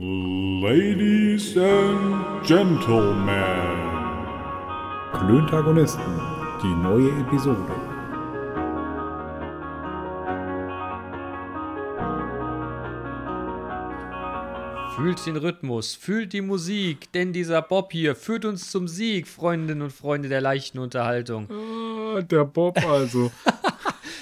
Ladies and Gentlemen. Klöntagonisten, die neue Episode. Fühlt den Rhythmus, fühlt die Musik, denn dieser Bob hier führt uns zum Sieg, Freundinnen und Freunde der leichten Unterhaltung. Ah, der Bob also.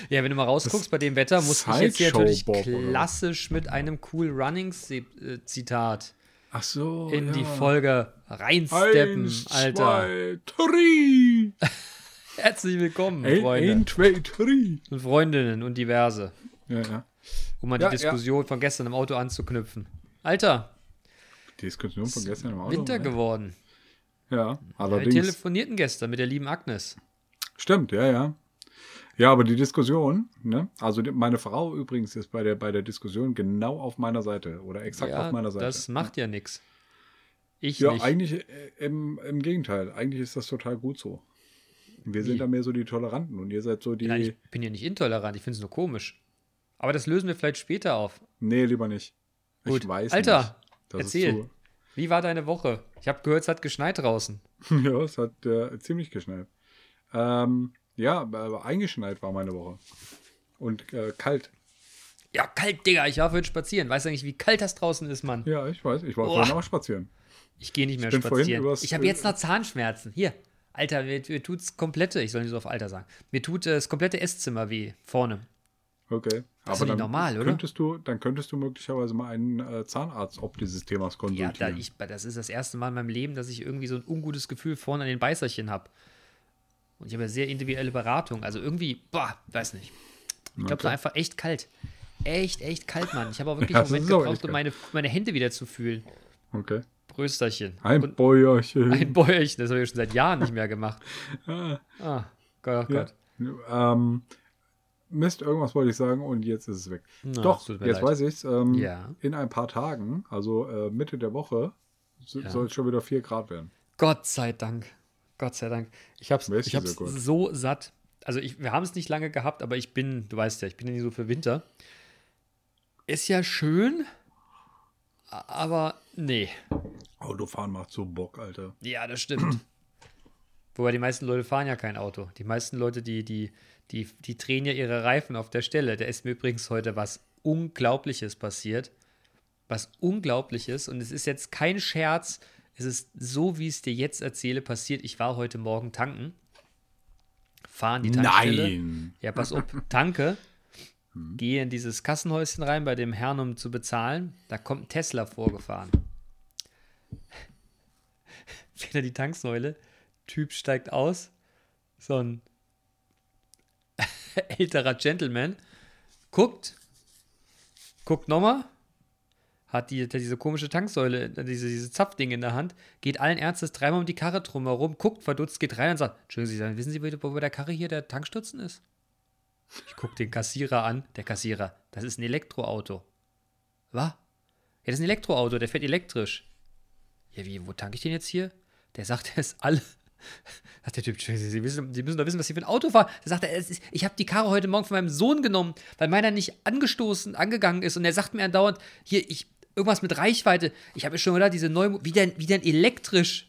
Ja, wenn du mal rausguckst bei dem Wetter, muss ich jetzt hier natürlich klassisch mit einem Cool Runnings-Zitat Ach so. in ja. die Folge reinsteppen, Eins, Alter. Zwei, drei. Herzlich willkommen, Ein, Freunde ein, zwei, drei. und Freundinnen und diverse, Ja, ja. um an die Diskussion von gestern im Auto anzuknüpfen. Alter, Die Diskussion von gestern im Auto. Winter geworden. Ja, Wir allerdings. telefonierten gestern mit der lieben Agnes. Stimmt, ja, ja. Ja, aber die Diskussion, ne? Also meine Frau übrigens ist bei der, bei der Diskussion genau auf meiner Seite oder exakt Ja, auf meiner Seite. das macht ja nichts. Ich Ja, nicht. eigentlich äh, im, im Gegenteil. Eigentlich ist das total gut so. Wir sind da mehr so die Toleranten und ihr seid so die. Nein, ich bin ja nicht intolerant, ich finde es nur komisch. Aber das lösen wir vielleicht später auf. nee, lieber nicht. Gut. Ich weiß Alter, nicht. Das erzähl. Wie war deine Woche? Ich habe gehört, es hat geschneit draußen. ja, es hat äh, ziemlich geschneit. Ähm, ja, aber eingeschneit war meine Woche. Und äh, kalt. Ja, kalt, Digga. Ich war vorhin spazieren. Weißt du eigentlich, wie kalt das draußen ist, Mann? Ja, ich weiß. Ich war Boah. vorhin auch spazieren. Ich gehe nicht mehr vorhin spazieren. Ich habe jetzt noch Zahnschmerzen. Hier. Alter, mir, mir tut's komplette, ich soll nicht so auf Alter sagen, mir tut äh, das komplette Esszimmer weh, vorne. Okay. Das ist doch nicht normal, oder? Könntest du, dann könntest du möglicherweise mal einen äh, Zahnarzt ob dieses Themas Ja, konsultieren. da ich, das ist das erste Mal in meinem Leben, dass ich irgendwie so ein ungutes Gefühl vorne an den Beißerchen habe. Und ich habe ja sehr individuelle Beratung. Also irgendwie, boah, weiß nicht. Ich glaube, es war einfach echt kalt. Echt, echt kalt, Mann. Ich habe auch wirklich Ja, einen Moment gebraucht, um meine, meine Hände wieder zu fühlen. okay. Brösterchen. Ein Und Bäuerchen. ein Bäuerchen, das habe ich schon seit Jahren nicht mehr gemacht. Ah, Ah, Gott, oh ja. Gott. Ähm, Mist, irgendwas wollte ich sagen und jetzt ist es weg. Na, Doch, es jetzt leid. weiß ich's. Ähm, Ja. In ein paar Tagen, also äh, Mitte der Woche, so, Ja. soll es schon wieder 4 Grad werden. Gott sei Dank. Gott sei Dank. Ich hab's, Weißt ich hab's gut. so satt. Also ich, wir haben es nicht lange gehabt, aber ich bin, du weißt ja, ich bin ja nicht so für Winter. Ist ja schön, aber nee. Autofahren macht so Bock, Alter. Ja, das stimmt. Wobei die meisten Leute fahren ja kein Auto. Die meisten Leute, die, die, die, die drehen ja ihre Reifen auf der Stelle. Da ist mir übrigens heute was Unglaubliches passiert. Was Unglaubliches. Und es ist jetzt kein Scherz. Es ist so, wie ich es dir jetzt erzähle, passiert. Ich war heute Morgen tanken. Fahren die Tankstelle. Nein! Ja, pass auf, tanke. Gehe in dieses Kassenhäuschen rein bei dem Herrn, um zu bezahlen. Da kommt ein Tesla vorgefahren. Wieder die Tanksäule. Typ steigt aus. So ein älterer Gentleman. Guckt. Guckt nochmal. Hat, die, hat diese komische Tanksäule, diese, diese Zapfding in der Hand. Geht allen Ernstes dreimal um die Karre drumherum. Guckt verdutzt, geht rein und sagt: Entschuldigen Sie, wissen Sie, wo bei der Karre hier der Tankstutzen ist? Ich gucke den Kassierer an. Der Kassierer, das ist ein Elektroauto. Was? Ja, das ist ein Elektroauto, der fährt elektrisch. Ja, wie, wo tanke ich den jetzt hier? Der sagt, er ist alle. Sagt der Typ, Sie, Sie, wissen, Sie müssen doch wissen, was Sie für ein Auto fahren. Da sagt er, ist, ich habe die Karre heute Morgen von meinem Sohn genommen, weil meiner nicht angestoßen, angegangen ist. Und er sagt mir andauernd, hier, ich, irgendwas mit Reichweite. Ich habe mir schon gedacht, diese neue, wie denn, wie denn elektrisch?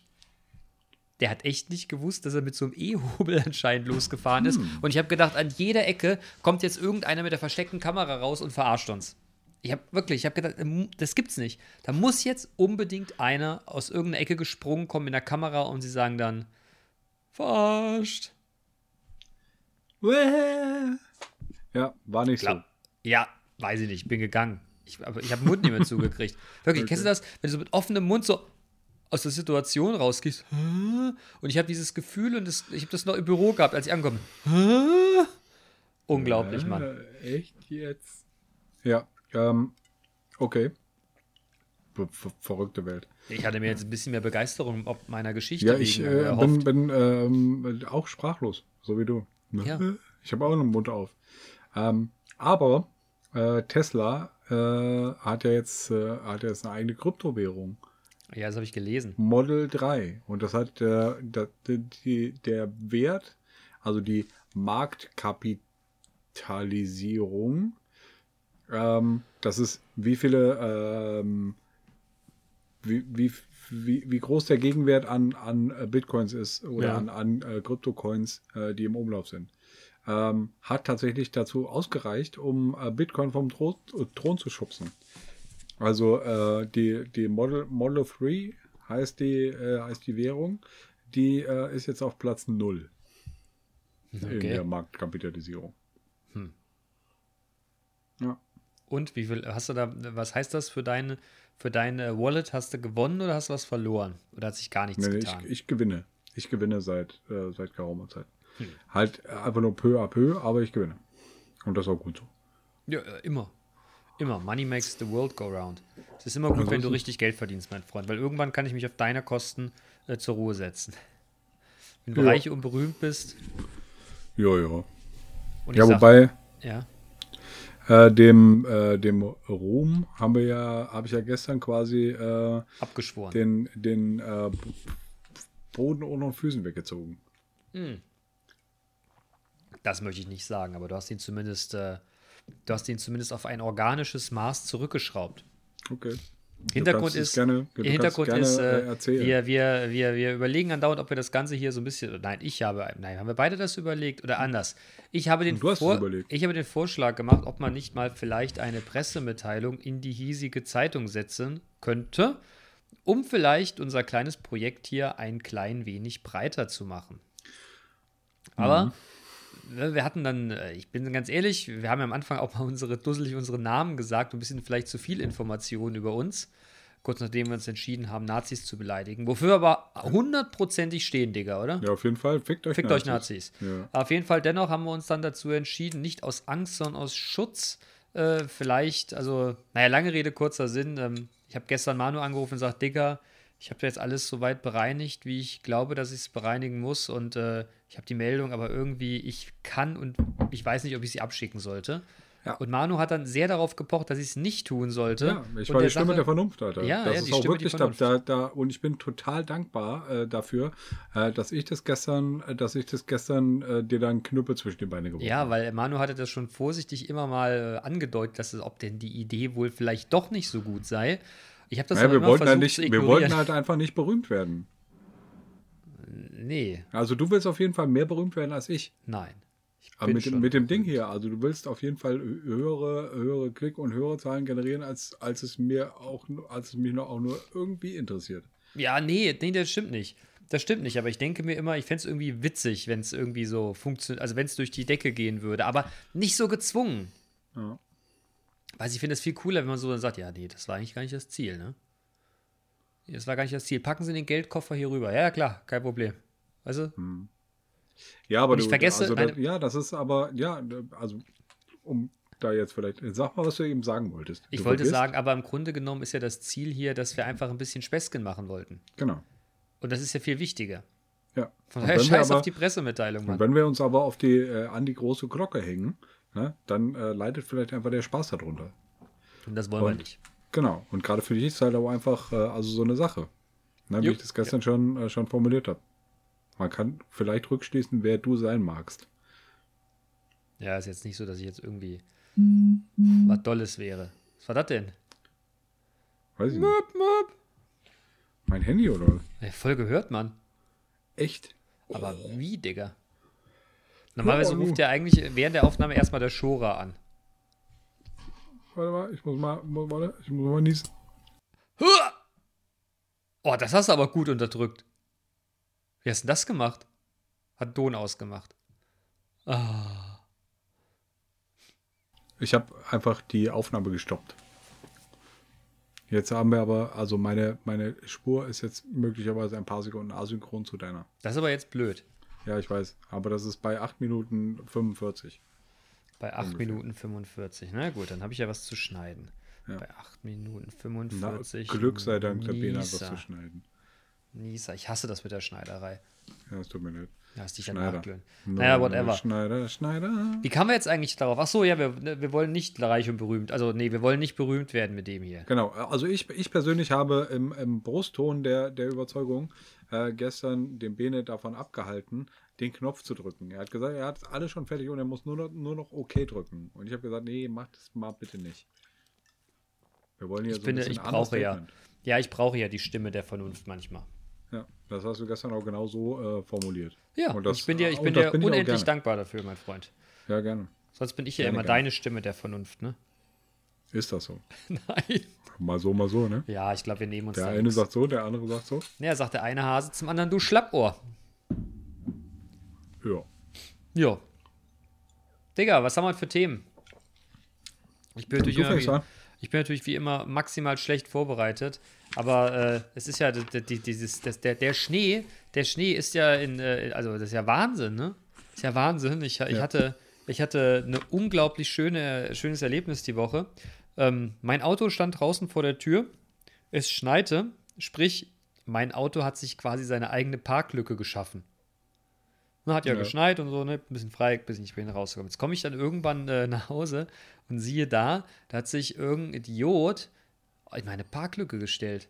Der hat echt nicht gewusst, dass er mit so einem E-Hobel anscheinend losgefahren ist. Und ich habe gedacht, an jeder Ecke kommt jetzt irgendeiner mit der versteckten Kamera raus und verarscht uns. Ich habe wirklich, ich habe gedacht, ähm, das gibt's nicht. Da muss jetzt unbedingt einer aus irgendeiner Ecke gesprungen kommen mit der Kamera und sie sagen dann, verarscht. Ja, war nicht Klar. Ja, weiß ich nicht, bin gegangen. Ich, aber ich habe den Mund nicht mehr zugekriegt. Wirklich, kennst du das? Wenn du so mit offenem Mund so aus der Situation rausgehst "Hä?" und ich habe dieses Gefühl und das, ich habe das noch im Büro gehabt, als ich angekommen bin. Unglaublich. Mann. Äh, echt jetzt? Ja, ähm, okay. Ver ver verrückte Welt. Ich hatte mir jetzt ein bisschen mehr Begeisterung ob meiner Geschichte Ja, ich wegen, äh, erhofft. bin, bin ähm, auch sprachlos, so wie du. Ja. Ich habe auch einen Mund auf. Ähm, aber äh, Tesla äh, hat ja jetzt äh, hat jetzt eine eigene Kryptowährung. ja, das habe ich gelesen. Model 3. Und das hat äh, der, die, der Wert, also die Marktkapitalisierung, ähm, das ist, wie viele ähm, wie, wie, wie, wie groß der Gegenwert an, an äh, Bitcoins ist oder Ja. an, an äh, Kryptocoins, äh, die im Umlauf sind. Ähm, hat tatsächlich dazu ausgereicht, um äh, Bitcoin vom Thron, äh, Thron zu schubsen. Also äh, die, die Model, Model 3 heißt die, äh, heißt die Währung, die äh, ist jetzt auf Platz 0 in Okay. der Marktkapitalisierung. Hm. Ja. Und wie viel hast du da, was heißt das für deine, für deine Wallet? Hast du gewonnen oder hast du was verloren? Oder hat sich gar nichts Nee, nee, getan? ich, ich gewinne. Ich gewinne seit, äh, seit geraumer Zeit. Hm. Halt einfach nur peu à peu, aber ich gewinne. Und das ist auch gut so. Ja, äh, immer. Immer. Money makes the world go round. Es ist immer gut, Also wenn du richtig Geld verdienst, mein Freund, weil irgendwann kann ich mich auf deine Kosten äh, zur Ruhe setzen. Wenn du Ja. reich und berühmt bist Ja, ja. und ich Ja, sag, wobei ja, äh, dem, äh, dem Ruhm haben wir ja, habe ich ja gestern quasi äh, abgeschworen. den, den äh, Boden unter den Füßen weggezogen. Das möchte ich nicht sagen, aber du hast ihn zumindest, äh, du hast ihn zumindest auf ein organisches Maß zurückgeschraubt. Okay. Hintergrund ist, gerne- Hintergrund ist, äh, äh, wir, wir, wir, wir überlegen andauernd, ob wir das Ganze hier so ein bisschen, nein, ich habe, nein, haben wir beide das überlegt oder anders? Ich habe den, Du hast es Vor, überlegt. ich habe den Vorschlag gemacht, ob man nicht mal vielleicht eine Pressemitteilung in die hiesige Zeitung setzen könnte, um vielleicht unser kleines Projekt hier ein klein wenig breiter zu machen. Aber Mhm. Wir hatten dann, äh, ich bin ganz ehrlich, wir haben ja am Anfang auch mal unsere, dusselig unsere Namen gesagt, ein bisschen vielleicht zu viel Informationen über uns. Kurz nachdem wir uns entschieden haben, Nazis zu beleidigen. Wofür aber hundertprozentig stehen, Digga, oder? Ja, auf jeden Fall. Fickt euch Fickt euch Nazis. Ja. Auf jeden Fall, dennoch haben wir uns dann dazu entschieden, nicht aus Angst, sondern aus Schutz, äh, vielleicht, also, naja, lange Rede, kurzer Sinn. Ähm, ich habe gestern Manu angerufen und gesagt, Digga, ich habe jetzt alles so weit bereinigt, wie ich glaube, dass ich es bereinigen muss. Und äh, ich habe die Meldung, aber irgendwie, ich kann und ich weiß nicht, ob ich sie abschicken sollte. Ja. Und Manu hat dann sehr darauf gepocht, dass ich es nicht tun sollte. Ja, ich Und war der die Stimme Sache- der Vernunft, Alter. Ja, das ja, ist auch Stimme, wirklich da, da, da, und ich bin total dankbar äh, dafür, äh, dass ich das gestern, äh, dass ich das gestern äh, dir dann Knüppel zwischen die Beine geworfen Ja, habe. weil Manu hatte das schon vorsichtig immer mal äh, angedeutet, dass es, ob denn die Idee wohl vielleicht doch nicht so gut sei. Ich habe das Naja, aber wir immer wollten, versucht halt nicht, wir wollten halt einfach nicht berühmt werden. Nee, Also du willst auf jeden Fall mehr berühmt werden als ich. nein. Ich Aber bin mit, mit dem Ding hier, also du willst auf jeden Fall hö- höhere, höhere Klick- und Hörerzahlen generieren, als, als es mir auch, nur- als es mich noch auch nur irgendwie interessiert. Ja, nee, nee, das stimmt nicht. Das stimmt nicht, aber ich denke mir immer, ich fände es irgendwie witzig, wenn es irgendwie so funktioniert, also wenn es durch die Decke gehen würde, aber nicht so gezwungen. Ja. Weil ich finde es viel cooler, wenn man so dann sagt, ja, nee, das war eigentlich gar nicht das Ziel, ne? Das war gar nicht das Ziel. Packen Sie den Geldkoffer hier rüber. Ja, klar, kein Problem. Weißt du? Ja, aber Und ich du, vergesse also, da, ja, das ist aber, ja, also um da jetzt vielleicht, sag mal, was du eben sagen wolltest. Ich du wollte vergisst- sagen, aber im Grunde genommen ist ja das Ziel hier, dass wir einfach ein bisschen Späßchen machen wollten. Genau. Und das ist ja viel wichtiger. Ja. Von Und daher wir scheiß aber- auf die Pressemitteilung, Und Mann. wenn wir uns aber auf die, äh, an die große Glocke hängen, ne, dann äh, leidet vielleicht einfach der Spaß darunter. Und das wollen wir Und- nicht. Genau. Und gerade für dich ist halt aber einfach äh, also so eine Sache. Ne, wie ich das gestern schon, äh, schon formuliert habe. Man kann vielleicht rückschließen, wer du sein magst. Ja, ist jetzt nicht so, dass ich jetzt irgendwie Mhm. was Dolles wäre. Was war das denn? Weiß ich nicht. Möp, möp. Mein Handy oder was? Ja, voll gehört, Mann. Echt? Aber wie, Digga? Normalerweise Ja, nu. ruft ja eigentlich während der Aufnahme erstmal der Schora an. Warte mal, ich muss mal, warte, ich muss mal niesen. Oh, das hast du aber gut unterdrückt. Wie hast du denn das gemacht? Hat Don ausgemacht. Ah. Ich habe einfach die Aufnahme gestoppt. Jetzt haben wir aber, also meine, meine Spur ist jetzt möglicherweise ein paar Sekunden asynchron zu deiner. Das ist aber jetzt blöd. Ja, ich weiß. Aber das ist bei 8 Minuten 45. Bei 8 Ungefähr. Minuten 45. Na gut, dann habe ich ja was zu schneiden. Ja. Bei 8 Minuten Na, 45. Glück sei Dank, der Bena was zu schneiden. Nieser. Ich hasse das mit der Schneiderei. Ja, es tut mir leid. Da hast dich ja Schneider. nachglühen. Naja, whatever. Schneider, Schneider. Wie kamen wir jetzt eigentlich darauf? Ach so, ja, wir, ne, wir wollen nicht reich und berühmt. Also, nee, wir wollen nicht berühmt werden mit dem hier. Genau, also ich, ich persönlich habe im, im Brustton der, der Überzeugung äh, gestern den Bene davon abgehalten, den Knopf zu drücken. Er hat gesagt, er hat alles schon fertig und er muss nur noch, nur noch OK drücken. Und ich habe gesagt, nee, mach das mal bitte nicht. Wir wollen hier Ich so finde, ich brauche ja. Ja, ich brauche ja die Stimme der Vernunft manchmal. Ja, das hast du gestern auch genau so äh, formuliert. Ja, Und das- ich bin dir, ich und bin dir bin ich unendlich gerne. dankbar dafür, mein Freund. Ja, gerne. Sonst bin ich ja Gerne, immer gerne. deine Stimme der Vernunft, ne? Ist das so? Nein. Mal so, mal so, ne? Ja, ich glaube, wir nehmen uns Der eine nix. sagt so, der andere sagt so. Ja, sagt der eine Hase zum anderen, du Schlappohr. Ja. Ja. Digga, was haben wir für Themen? Ich bin, natürlich ich bin natürlich wie immer maximal schlecht vorbereitet. Aber äh, es ist ja d- d- dieses, das, der, der Schnee, der Schnee ist ja in, äh, also das ist ja Wahnsinn, ne? Ist ja Wahnsinn. Ich, ich Ja. hatte, ich hatte eine unglaublich schöne, schönes Erlebnis die Woche. Ähm, mein Auto stand draußen vor der Tür. Es schneite, sprich, mein Auto hat sich quasi seine eigene Parklücke geschaffen. Ne, hat ja, Ja. geschneit und so, ne? Ein bisschen frei, bis ich bin rausgekommen. Jetzt komme ich dann irgendwann äh, nach Hause und siehe da, da hat sich irgendein Idiot in meine Parklücke gestellt.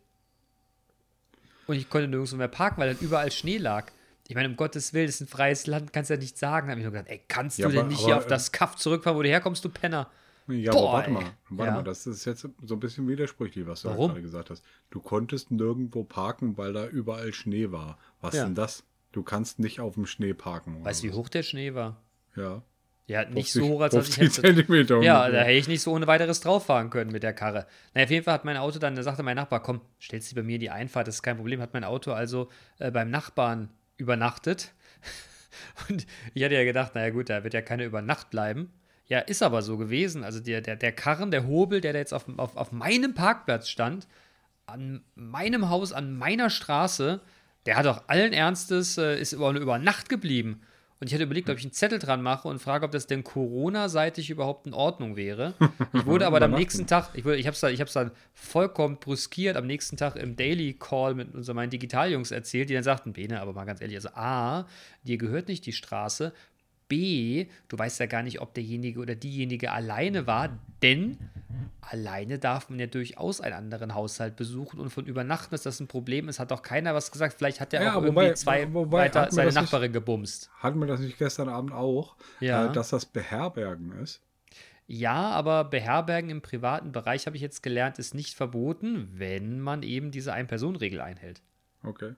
Und ich konnte nirgendwo mehr parken, weil dann überall Schnee lag. Ich meine, um Gottes Willen, das ist ein freies Land, kannst ja nicht sagen. Da habe ich nur gedacht, ey, kannst Ja, du denn aber- nicht hier aber, auf das Kaff zurückfahren, wo du herkommst, du Penner? Ja, Boah, aber warte mal, warte Ja. mal, das ist jetzt so ein bisschen widersprüchlich, was du Warum? gerade gesagt hast. Du konntest nirgendwo parken, weil da überall Schnee war. Was Ja. denn das? Du kannst nicht auf dem Schnee parken. Weißt du, wie hoch der Schnee war? Ja. Ja, nicht 50 so hoch, als dass ich 50 hätte. Zentimeter. Ja, ungefähr. da hätte ich nicht so ohne weiteres drauf fahren können mit der Karre. Na, auf jeden Fall hat mein Auto dann, da sagte mein Nachbar, komm, stellst dich bei mir in die Einfahrt, das ist kein Problem. Hat mein Auto also äh, beim Nachbarn übernachtet. Und ich hatte ja gedacht, naja gut, da wird ja keiner über Nacht bleiben. Ja, ist aber so gewesen. Also der, der, der Karren, der Hobel, der da jetzt auf, auf, auf meinem Parkplatz stand, an meinem Haus, an meiner Straße, der hat auch allen Ernstes, äh, ist über, über Nacht geblieben. Und ich hatte überlegt, ob ich einen Zettel dran mache und frage, ob das denn Corona-seitig überhaupt in Ordnung wäre. Ich wurde aber am nächsten Tag, ich, wurde- ich habe es dann, ich dann vollkommen brüskiert am nächsten Tag im Daily Call mit unseren meinen Digitaljungs erzählt, die dann sagten, Bene, aber mal ganz ehrlich, also A, dir gehört nicht die Straße, B, du weißt ja gar nicht, ob derjenige oder diejenige alleine war, denn alleine darf man ja durchaus einen anderen Haushalt besuchen und von übernachten ist das ein Problem. Es hat doch keiner was gesagt. Vielleicht hat er Ja, auch wobei- irgendwie zwei wobei, weiter seine das nicht- Nachbarin gebumst. Hatten wir das nicht gestern Abend auch, Ja. äh, dass das Beherbergen ist? Ja, aber Beherbergen im privaten Bereich, habe ich jetzt gelernt, ist nicht verboten, wenn man eben diese Ein-Personen-Regel einhält. Okay.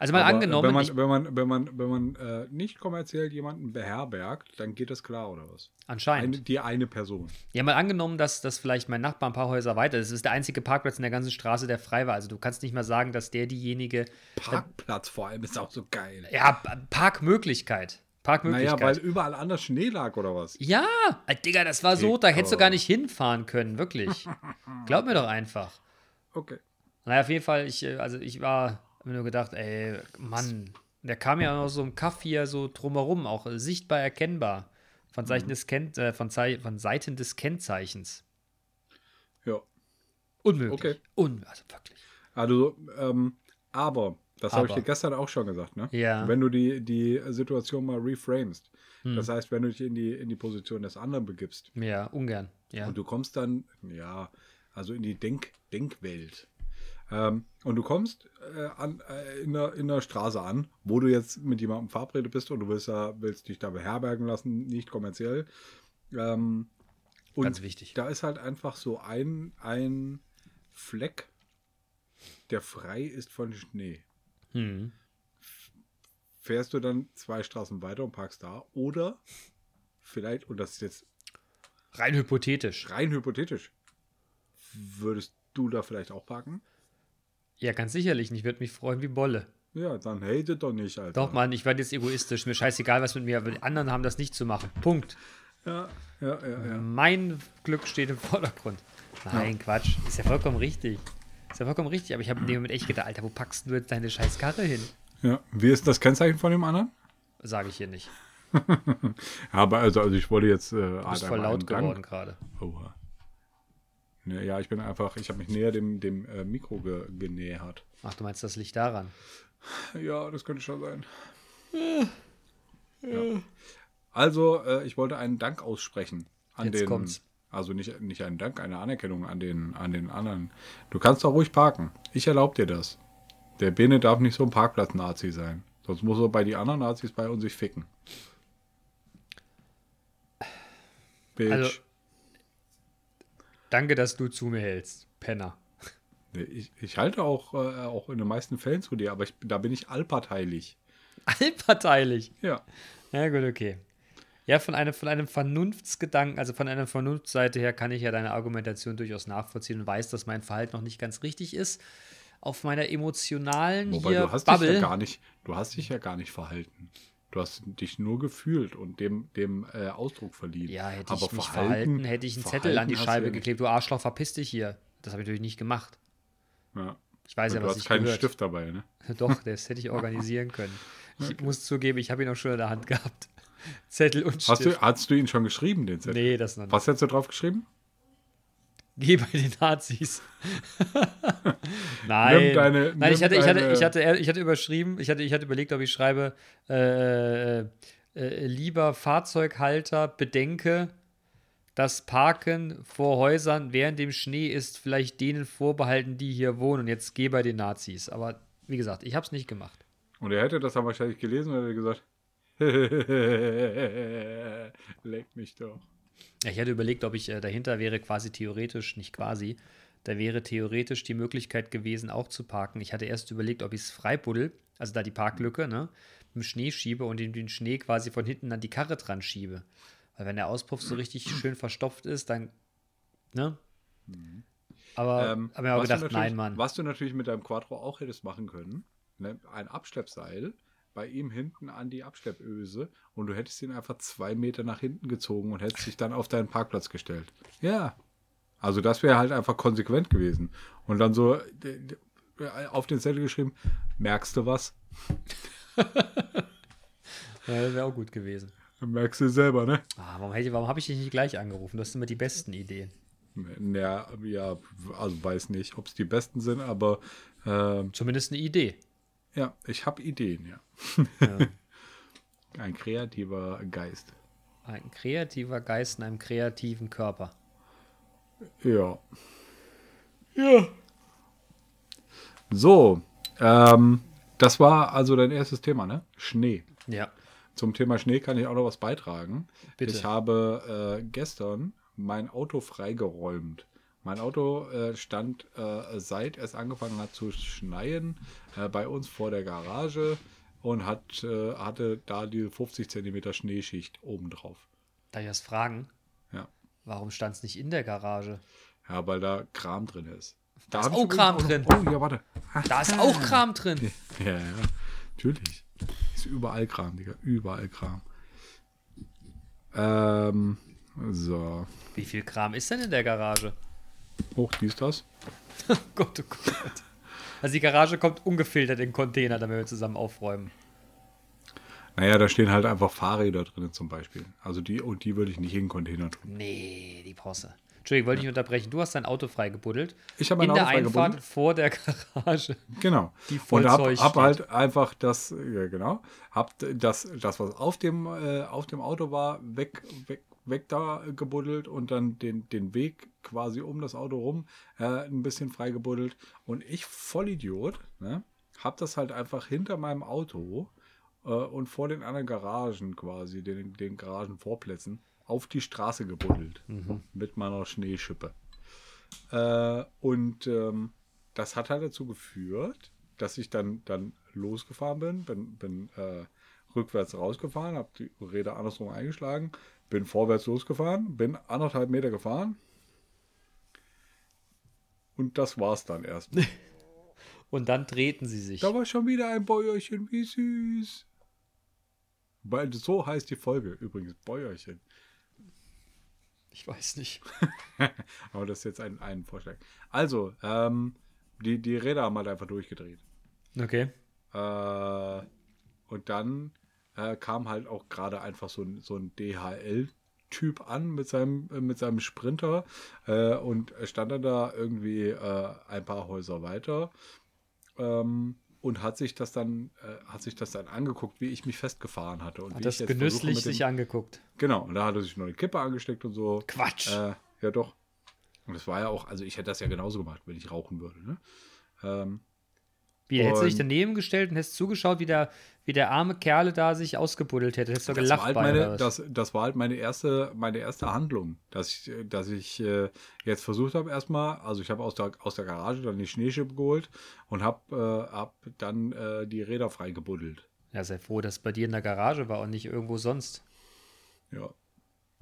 Also mal Aber angenommen, wenn man, ich, wenn man, wenn man, wenn man äh, nicht kommerziell jemanden beherbergt, dann geht das klar, oder was? anscheinend. Eine, die eine Person. Ja, mal angenommen, dass das vielleicht mein Nachbar ein paar Häuser weiter ist. Das ist der einzige Parkplatz in der ganzen Straße, der frei war. Also du kannst nicht mal sagen, dass der diejenige. Parkplatz vor allem ist auch so geil. Ja, Parkmöglichkeit. Parkmöglichkeit. Naja, weil überall anders Schnee lag, oder was? ja, äh, Digga, das war so, da hättest du gar nicht hinfahren können, wirklich. Glaub mir doch einfach. Okay. Naja, auf jeden Fall, ich, äh, also ich war, hab mir nur gedacht, ey, Mann, der kam ja noch so im Kaff hier so drumherum, auch sichtbar erkennbar. Von Seiten, des, Ken äh, von, Zei von Seiten des Kennzeichens. Ja. Unmöglich. Okay. Un also wirklich. Also, ähm, aber, das habe ich dir gestern auch schon gesagt, ne? Ja. Wenn du die, die Situation mal reframest, Hm. das heißt, wenn du dich in die, in die Position des anderen begibst Ja, ungern. Ja. und du kommst dann, ja, also in die Denk Denkwelt. Ähm, und du kommst äh, an, äh, in, der, in der Straße an, wo du jetzt mit jemandem verabredet bist und du willst, da, willst dich da beherbergen lassen, nicht kommerziell. Ähm, und Ganz wichtig. da ist halt einfach so ein, ein Fleck, der frei ist von Schnee. Hm. Fährst du dann zwei Straßen weiter und parkst da? Oder vielleicht, und das ist jetzt Rein hypothetisch. rein hypothetisch, würdest du da vielleicht auch parken? Ja, ganz sicherlich. Ich würde mich freuen wie Bolle. Ja, dann hate doch nicht, Alter. Doch, Mann, ich werde jetzt egoistisch. Mir scheißegal, was mit mir, aber die anderen haben das nicht zu machen. Punkt. Ja, ja, ja, ja. Mein Glück steht im Vordergrund. Nein, Quatsch. Ist ja vollkommen richtig. Ist ja vollkommen richtig, aber ich habe in dem Moment echt gedacht, Alter, wo packst du jetzt deine scheiß Karre hin? ja. Wie ist das Kennzeichen von dem anderen? Sage ich hier nicht. Ja, aber also, also ich wollte jetzt. Äh, Du bist voll laut geworden gerade. Oha. Ne, ja, ich bin einfach, ich habe mich näher dem, dem äh, Mikro ge, genähert. Ach, du meinst, das liegt daran. Ja, das könnte schon sein. Ja. Also, äh, ich wollte einen Dank aussprechen an Jetzt den. kommt's. Also nicht, nicht einen Dank, eine Anerkennung an den, an den anderen. Du kannst auch ruhig parken. Ich erlaube dir das. Der Bene darf nicht so ein Parkplatz-Nazi sein. Sonst muss er bei die anderen Nazis bei uns sich ficken. Bitch. Also- Danke, dass du zu mir hältst, Penner. Ich, ich halte auch, äh, auch in den meisten Fällen zu dir, aber ich, da bin ich allparteilich. Allparteilich. Ja. Ja, gut, okay. Ja, von einem, von einem Vernunftsgedanken, also von einer Vernunftsseite her, kann ich ja deine Argumentation durchaus nachvollziehen und weiß, dass mein Verhalten noch nicht ganz richtig ist. Auf meiner emotionalen Wobei hier du hast dich Bubble. ja gar nicht, du hast dich ja gar nicht verhalten. Du hast dich nur gefühlt und dem, dem äh, Ausdruck verliehen. ja, hätte aber ich mich verhalten, hätte ich einen Zettel an die Verhalten hast Scheibe du geklebt. Du Arschloch, verpiss dich hier. Das habe ich natürlich nicht gemacht. Ja. Ich weiß Und ja, du was hast ich keinen gehört. Stift dabei, ne? Doch, das hätte ich organisieren können. Ich muss zugeben, ich habe ihn auch schon in der Hand gehabt. Zettel und Hast Stift. du, hast du ihn schon geschrieben, den Zettel? nee, das noch nicht. Was hast du drauf geschrieben? Geh bei den Nazis. Nein. Deine- Nein, ich hatte, ich, hatte, ich, hatte, ich hatte überschrieben, ich hatte, ich hatte überlegt, ob ich schreibe, äh, äh, lieber Fahrzeughalter, bedenke, das Parken vor Häusern während dem Schnee ist vielleicht denen vorbehalten, die hier wohnen. Und jetzt geh bei den Nazis. Aber wie gesagt, ich habe es nicht gemacht. Und er hätte das dann wahrscheinlich gelesen und hätte gesagt, leck mich doch. Ich hatte überlegt, ob ich äh, dahinter wäre quasi theoretisch, nicht quasi, da wäre theoretisch die Möglichkeit gewesen, auch zu parken. Ich hatte erst überlegt, ob ich es freibuddel, also da die Parklücke, ne, mit dem Schnee schiebe und in den Schnee quasi von hinten an die Karre dran schiebe. Weil wenn der Auspuff so richtig schön verstopft ist, dann, ne? Aber Ähm, habe mir auch gedacht, nein, Mann. Was du natürlich mit deinem Quattro auch hättest machen können, ne, ein Abschleppseil bei ihm hinten an die Abschleppöse und du hättest ihn einfach zwei Meter nach hinten gezogen und hättest dich dann auf deinen Parkplatz gestellt. Ja. Also das wäre halt einfach konsequent gewesen. Und dann so äh, äh, auf den Zettel geschrieben, merkst du was? Ja, das wäre auch gut gewesen. Merkst du selber, ne? Ah, warum warum habe ich dich nicht gleich angerufen? Du hast immer die besten Ideen. Ja, ja, also weiß nicht, ob es die besten sind, aber ähm, Zumindest eine Idee. Ja, ich habe Ideen, ja. Ja. Ein kreativer Geist. Ein kreativer Geist in einem kreativen Körper. Ja. Ja. So, ähm, das war also dein erstes Thema, ne? Schnee. Ja. Zum Thema Schnee kann ich auch noch was beitragen. Bitte. Ich habe äh, gestern mein Auto freigeräumt. Mein Auto äh, stand äh, seit es angefangen hat zu schneien äh, bei uns vor der Garage und hat, äh, hatte da die 50 Zentimeter Schneeschicht obendrauf. Darf ich was fragen? Ja. Warum stand es nicht in der Garage? Ja, weil da Kram drin ist. Da ist hab ich auch Kram noch- drin. Oh, ja, warte. Da ist auch Kram drin. Ja, ja, natürlich. Ist überall Kram, Digga. Überall Kram. Ähm, so. Wie viel Kram ist denn in der Garage? Hoch, dies, das. Oh Gott, oh Gott. Also die Garage kommt ungefiltert in den Container, damit wir zusammen aufräumen. Naja, da stehen halt einfach Fahrräder drin zum Beispiel. Also die, und die würde ich nicht in den Container tun. Nee, die brauchst du. Entschuldigung, wollte ich nicht unterbrechen. Du hast dein Auto freigebuddelt. Ich habe mein In Auto der Einfahrt vor der Garage. Genau. Die voll und hab, Zeug hab halt einfach das, ja genau, hab das, das was auf dem, äh, auf dem Auto war, weg, weg, weg da gebuddelt und dann den, den Weg quasi um das Auto rum äh, ein bisschen freigebuddelt. Und ich, Vollidiot, ne, hab das halt einfach hinter meinem Auto äh, und vor den anderen Garagen quasi, den, den Garagenvorplätzen, auf die Straße gebuddelt. Mit meiner Schneeschippe. Äh, und ähm, das hat halt dazu geführt, dass ich dann, dann losgefahren bin, bin, bin äh, rückwärts rausgefahren, habe die Räder andersrum eingeschlagen, bin vorwärts losgefahren, bin anderthalb Meter gefahren. Und das war's dann erstmal. Und dann drehten sie sich. da war schon wieder ein Bäuerchen, wie süß. Weil so heißt die Folge übrigens, Bäuerchen. Ich weiß nicht. Aber das ist jetzt ein, ein Vorschlag. Also, ähm, die, die Räder haben halt einfach durchgedreht. Okay. Äh, und dann äh, kam halt auch gerade einfach so ein, so ein DHL-Typ an mit seinem, äh, mit seinem Sprinter äh, und stand dann da irgendwie äh, ein paar Häuser weiter ähm, und hat sich das dann äh, hat sich das dann angeguckt, wie ich mich festgefahren hatte und Hat wie das ich jetzt genüsslich dem- sich angeguckt. Genau, und da hat er sich noch eine Kippe angesteckt und so. Quatsch. Ja, doch. Und das war ja auch, also ich hätte das ja genauso gemacht, wenn ich rauchen würde. Ne? Ähm, Wie, hättest du dich daneben gestellt und hättest zugeschaut, wie der, wie der arme Kerle da sich ausgebuddelt hätte. Hättest du Das gelacht war, halt bei, meine, das, das war halt meine erste, meine erste Handlung, dass ich, dass ich äh, jetzt versucht habe erstmal, also ich habe aus der, aus der Garage dann die Schneeschippe geholt und habe äh, hab dann äh, die Räder freigebuddelt. Ja, sei froh, dass es bei dir in der Garage war und nicht irgendwo sonst. Ja,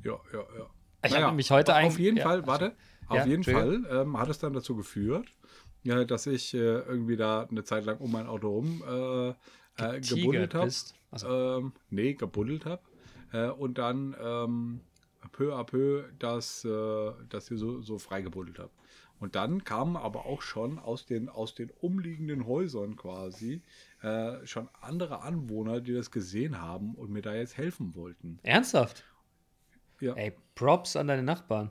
ja, ja, ja. Ich hab nämlich heute aber Auf eigentlich- jeden ja, Fall, warte, Ja, auf jeden Fall ähm, hat es dann dazu geführt, ja, dass ich äh, irgendwie da eine Zeit lang um mein Auto rum äh, äh, gebuddelt habe. Achso. Ähm, nee, gebuddelt habe. Äh, und dann ähm, peu à peu das, äh, das hier so, so frei gebuddelt habe. Und dann kamen aber auch schon aus den, aus den umliegenden Häusern quasi äh, schon andere Anwohner, die das gesehen haben und mir da jetzt helfen wollten. Ernsthaft? Ja, Ey, Props an deine Nachbarn.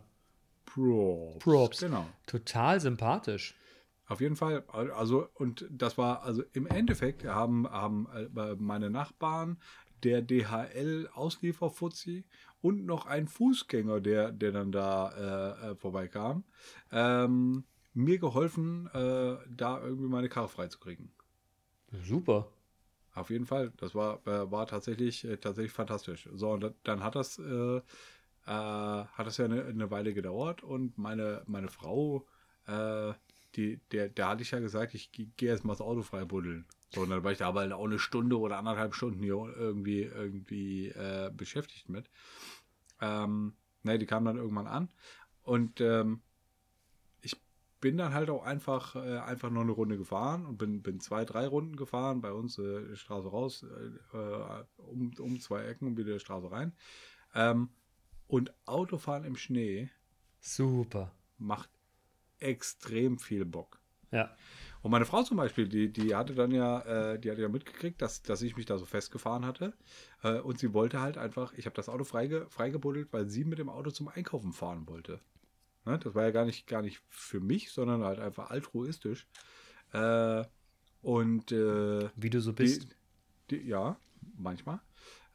Props. Props. Genau. Total sympathisch. Auf jeden Fall. Also, und das war, also im Endeffekt haben, haben äh, meine Nachbarn, der DHL-Auslieferfuzzi und noch ein Fußgänger, der, der dann da äh, äh, vorbeikam, ähm, mir geholfen, äh, da irgendwie meine Karre freizukriegen. Super. Auf jeden Fall. Das war, äh, war tatsächlich, tatsächlich fantastisch. So, und da- dann hat das, äh, äh, hat das ja eine, eine Weile gedauert und meine, meine Frau, äh, die, der, der hatte ich ja gesagt, ich ge- gehe jetzt mal das Auto frei buddeln. So, und dann war ich da aber auch eine Stunde oder anderthalb Stunden hier irgendwie, irgendwie äh, beschäftigt mit. Ähm, ne, die kam dann irgendwann an und ähm, ich bin dann halt auch einfach, äh, einfach nur eine Runde gefahren und bin, bin zwei, drei Runden gefahren, bei uns äh, Straße raus, äh, äh, um, um zwei Ecken und wieder Straße rein. Ähm, und Autofahren im Schnee Super. macht extrem viel Bock. Ja. Und meine Frau zum Beispiel, die, die hatte dann ja, äh, die hatte ja mitgekriegt, dass, dass ich mich da so festgefahren hatte. Äh, und sie wollte halt einfach, ich habe das Auto freige, freigebuddelt, weil sie mit dem Auto zum Einkaufen fahren wollte. Ne? Das war ja gar nicht, gar nicht für mich, sondern halt einfach altruistisch. Äh, und äh, Wie du so bist. die, die, ja, manchmal.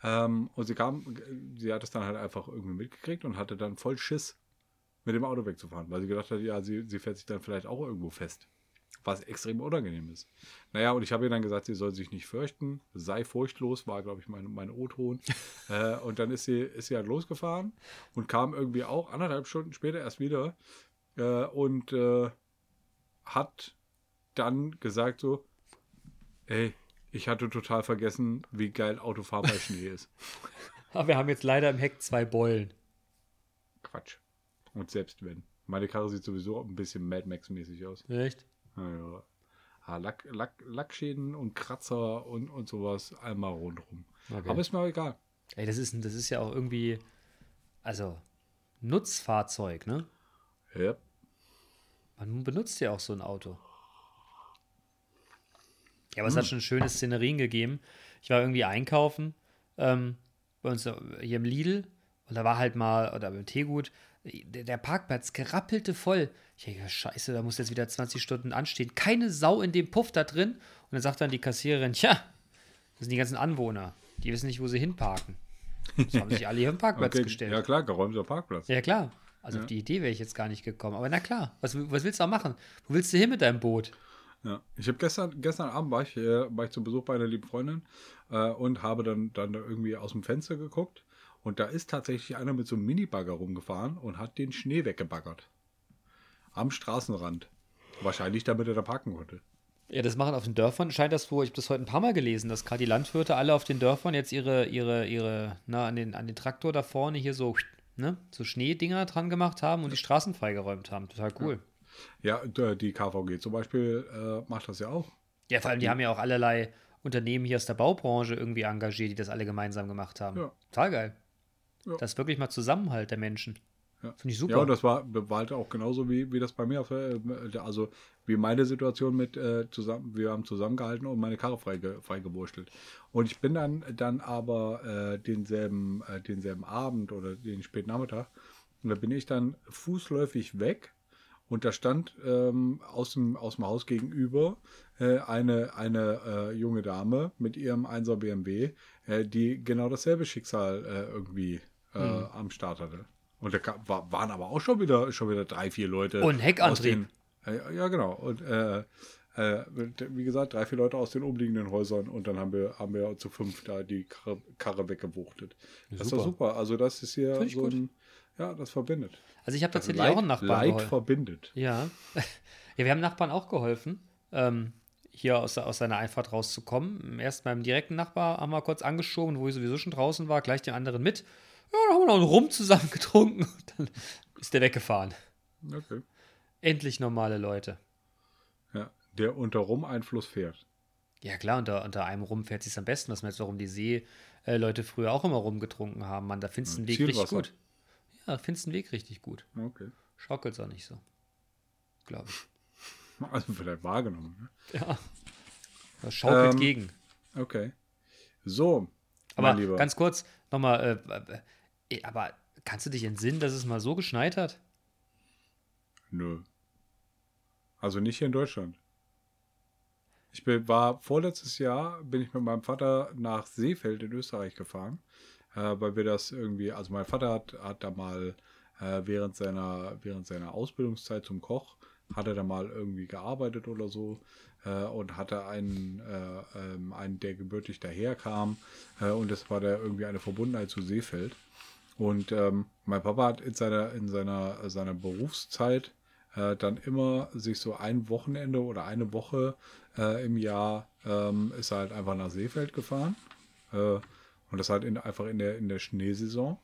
Ähm, und sie kam, sie hat es dann halt einfach irgendwie mitgekriegt und hatte dann voll Schiss, mit dem Auto wegzufahren, weil sie gedacht hat, ja, sie, sie fährt sich dann vielleicht auch irgendwo fest. Was extrem unangenehm ist. Naja, und ich habe ihr dann gesagt, sie soll sich nicht fürchten, sei furchtlos, war, glaube ich, mein, mein O-Ton. äh, und dann ist sie, ist sie halt losgefahren und kam irgendwie auch anderthalb Stunden später erst wieder äh, und äh, hat dann gesagt so, ey, ich hatte total vergessen, wie geil Autofahren bei Schnee ist. Aber wir haben jetzt leider im Heck zwei Beulen. Quatsch. Und selbst wenn. Meine Karre sieht sowieso ein bisschen Mad Max-mäßig aus. Echt? Ja, ja. Ah, Lack, Lack, Lackschäden und Kratzer und, und sowas einmal rundherum. Okay. Aber ist mir auch egal. Ey, das ist, das ist ja auch irgendwie, also Nutzfahrzeug, ne? Ja. Man benutzt ja auch so ein Auto. Ja, aber es hat schon schöne Szenerien gegeben. Ich war irgendwie einkaufen ähm, bei uns hier im Lidl und da war halt mal, oder beim Teegut, der, Parkplatz gerappelte voll. Ich denke, scheiße, da muss jetzt wieder 20 Stunden anstehen. Keine Sau in dem Puff da drin. Und dann sagt dann die Kassiererin, ja, das sind die ganzen Anwohner. Die wissen nicht, wo sie hinparken. Das haben sich alle hier im Parkplatz Okay. gestellt. Ja klar, geräumter Parkplatz. Ja, klar. Also auf die Idee wäre ich jetzt gar nicht gekommen. Aber na klar, was, was willst du auch machen? Wo willst du hin mit deinem Boot? Ja. Ich habe gestern, gestern Abend war ich, äh, war ich zu Besuch bei einer lieben Freundin äh, und habe dann, dann da irgendwie aus dem Fenster geguckt. Und da ist tatsächlich einer mit so einem Minibagger rumgefahren und hat den Schnee weggebaggert. Am Straßenrand. Wahrscheinlich, damit er da parken konnte. Ja, das machen auf den Dörfern, scheint das wohl, ich habe das heute ein paar Mal gelesen, dass gerade die Landwirte alle auf den Dörfern jetzt ihre, ihre, ihre, na, an den, an den Traktor da vorne hier so, ne, so Schneedinger dran gemacht haben und die Straßen freigeräumt haben. Total cool. Ja, d- die KVG zum Beispiel äh, macht das ja auch. Ja, vor allem, die haben ja auch allerlei Unternehmen hier aus der Baubranche irgendwie engagiert, die das alle gemeinsam gemacht haben. Ja. Total geil. Ja. Das ist wirklich mal Zusammenhalt der Menschen. Ja. Finde ich super. Ja, und das war, war halt auch genauso wie, wie das bei mir, auf, äh, also wie meine Situation mit äh, zusammen, wir haben zusammengehalten und meine Karre freige, freigewurstelt. Und ich bin dann, dann aber äh, denselben, äh, denselben Abend oder den späten Nachmittag, und da bin ich dann fußläufig weg und da stand ähm, aus, dem, aus dem Haus gegenüber äh, eine, eine äh, junge Dame mit ihrem 1er BMW, äh, die genau dasselbe Schicksal äh, irgendwie äh, am Start hatte. Und da war, waren aber auch schon wieder, schon wieder drei, vier Leute. Und Heckantrieb. aus den- Äh, ja, genau. Und, äh, Äh, wie gesagt, drei, vier Leute aus den umliegenden Häusern und dann haben wir, haben wir zu fünf da die Karre, Karre weggewuchtet. Das ist doch super. Also das ist hier so gut. ein, ja, das verbindet. Also ich habe Also tatsächlich auch einen Nachbarn Leid geholfen. verbindet. Ja. ja, wir haben Nachbarn auch geholfen, ähm, hier aus, aus seiner Einfahrt rauszukommen. Erst beim direkten Nachbar haben wir kurz angeschoben, wo ich sowieso schon draußen war, gleich den anderen mit. Ja, dann haben wir noch einen Rum zusammen getrunken und dann ist der weggefahren. Okay. Endlich normale Leute. Ja, der unter Rum-Einfluss fährt. Ja, klar, unter, unter einem Rum fährt sich am besten, was mir jetzt warum die See-Leute früher auch immer rumgetrunken haben. Man, da findest du den Weg richtig gut. Ja, findest du den Weg richtig gut. Okay. Schaukelt's auch nicht so. Glaube ich. Also vielleicht wahrgenommen. Ne? Ja. Das schaukelt Ähm, gegen. Okay. So, Aber ganz kurz nochmal, äh, äh, aber kannst du dich entsinnen, dass es mal so geschneit hat? Nö. Also nicht hier in Deutschland. Ich bin, war vorletztes Jahr, bin ich mit meinem Vater nach Seefeld in Österreich gefahren, äh, weil wir das irgendwie, also mein Vater hat, hat da mal äh, während, seiner, während seiner Ausbildungszeit zum Koch, hat er da mal irgendwie gearbeitet oder so äh, und hatte einen, äh, ähm, einen, der gebürtig daherkam äh, und das war da irgendwie eine Verbundenheit zu Seefeld. Und ähm, mein Papa hat in seiner, in seiner, seiner Berufszeit äh, dann immer sich so ein Wochenende oder eine Woche äh, im Jahr ähm, ist halt einfach nach Seefeld gefahren. Äh, und das halt in, einfach in der, in der Schneesaison.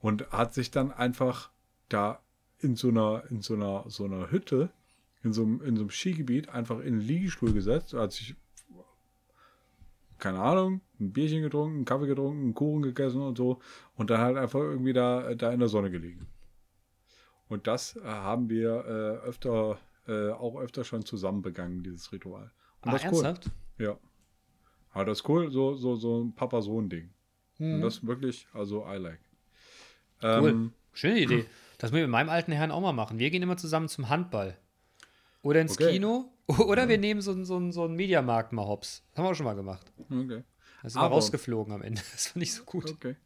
Und hat sich dann einfach da in so einer, in so einer, so einer Hütte, in so einem, in so einem Skigebiet einfach in den Liegestuhl gesetzt, hat sich keine Ahnung, ein Bierchen getrunken, einen Kaffee getrunken, einen Kuchen gegessen und so und dann halt einfach irgendwie da, da in der Sonne gelegen. Und das äh, haben wir äh, öfter, äh, auch öfter schon zusammen begangen, dieses Ritual. Und Ah, das ist cool. ernsthaft? Ja. Aber das ist cool, so, so, so ein Papa-Sohn-Ding. Mhm. Und das wirklich, also I like. Cool. Ähm, Schöne Idee. Das müssen wir mit meinem alten Herrn auch mal machen. Wir gehen immer zusammen zum Handball. Oder ins Okay. Kino. Oder wir nehmen so, einen- so, einen- so einen Mediamarkt mal hops. Das haben wir auch schon mal gemacht. okay. Da sind wir rausgeflogen am Ende. Das fand ich so gut. Okay.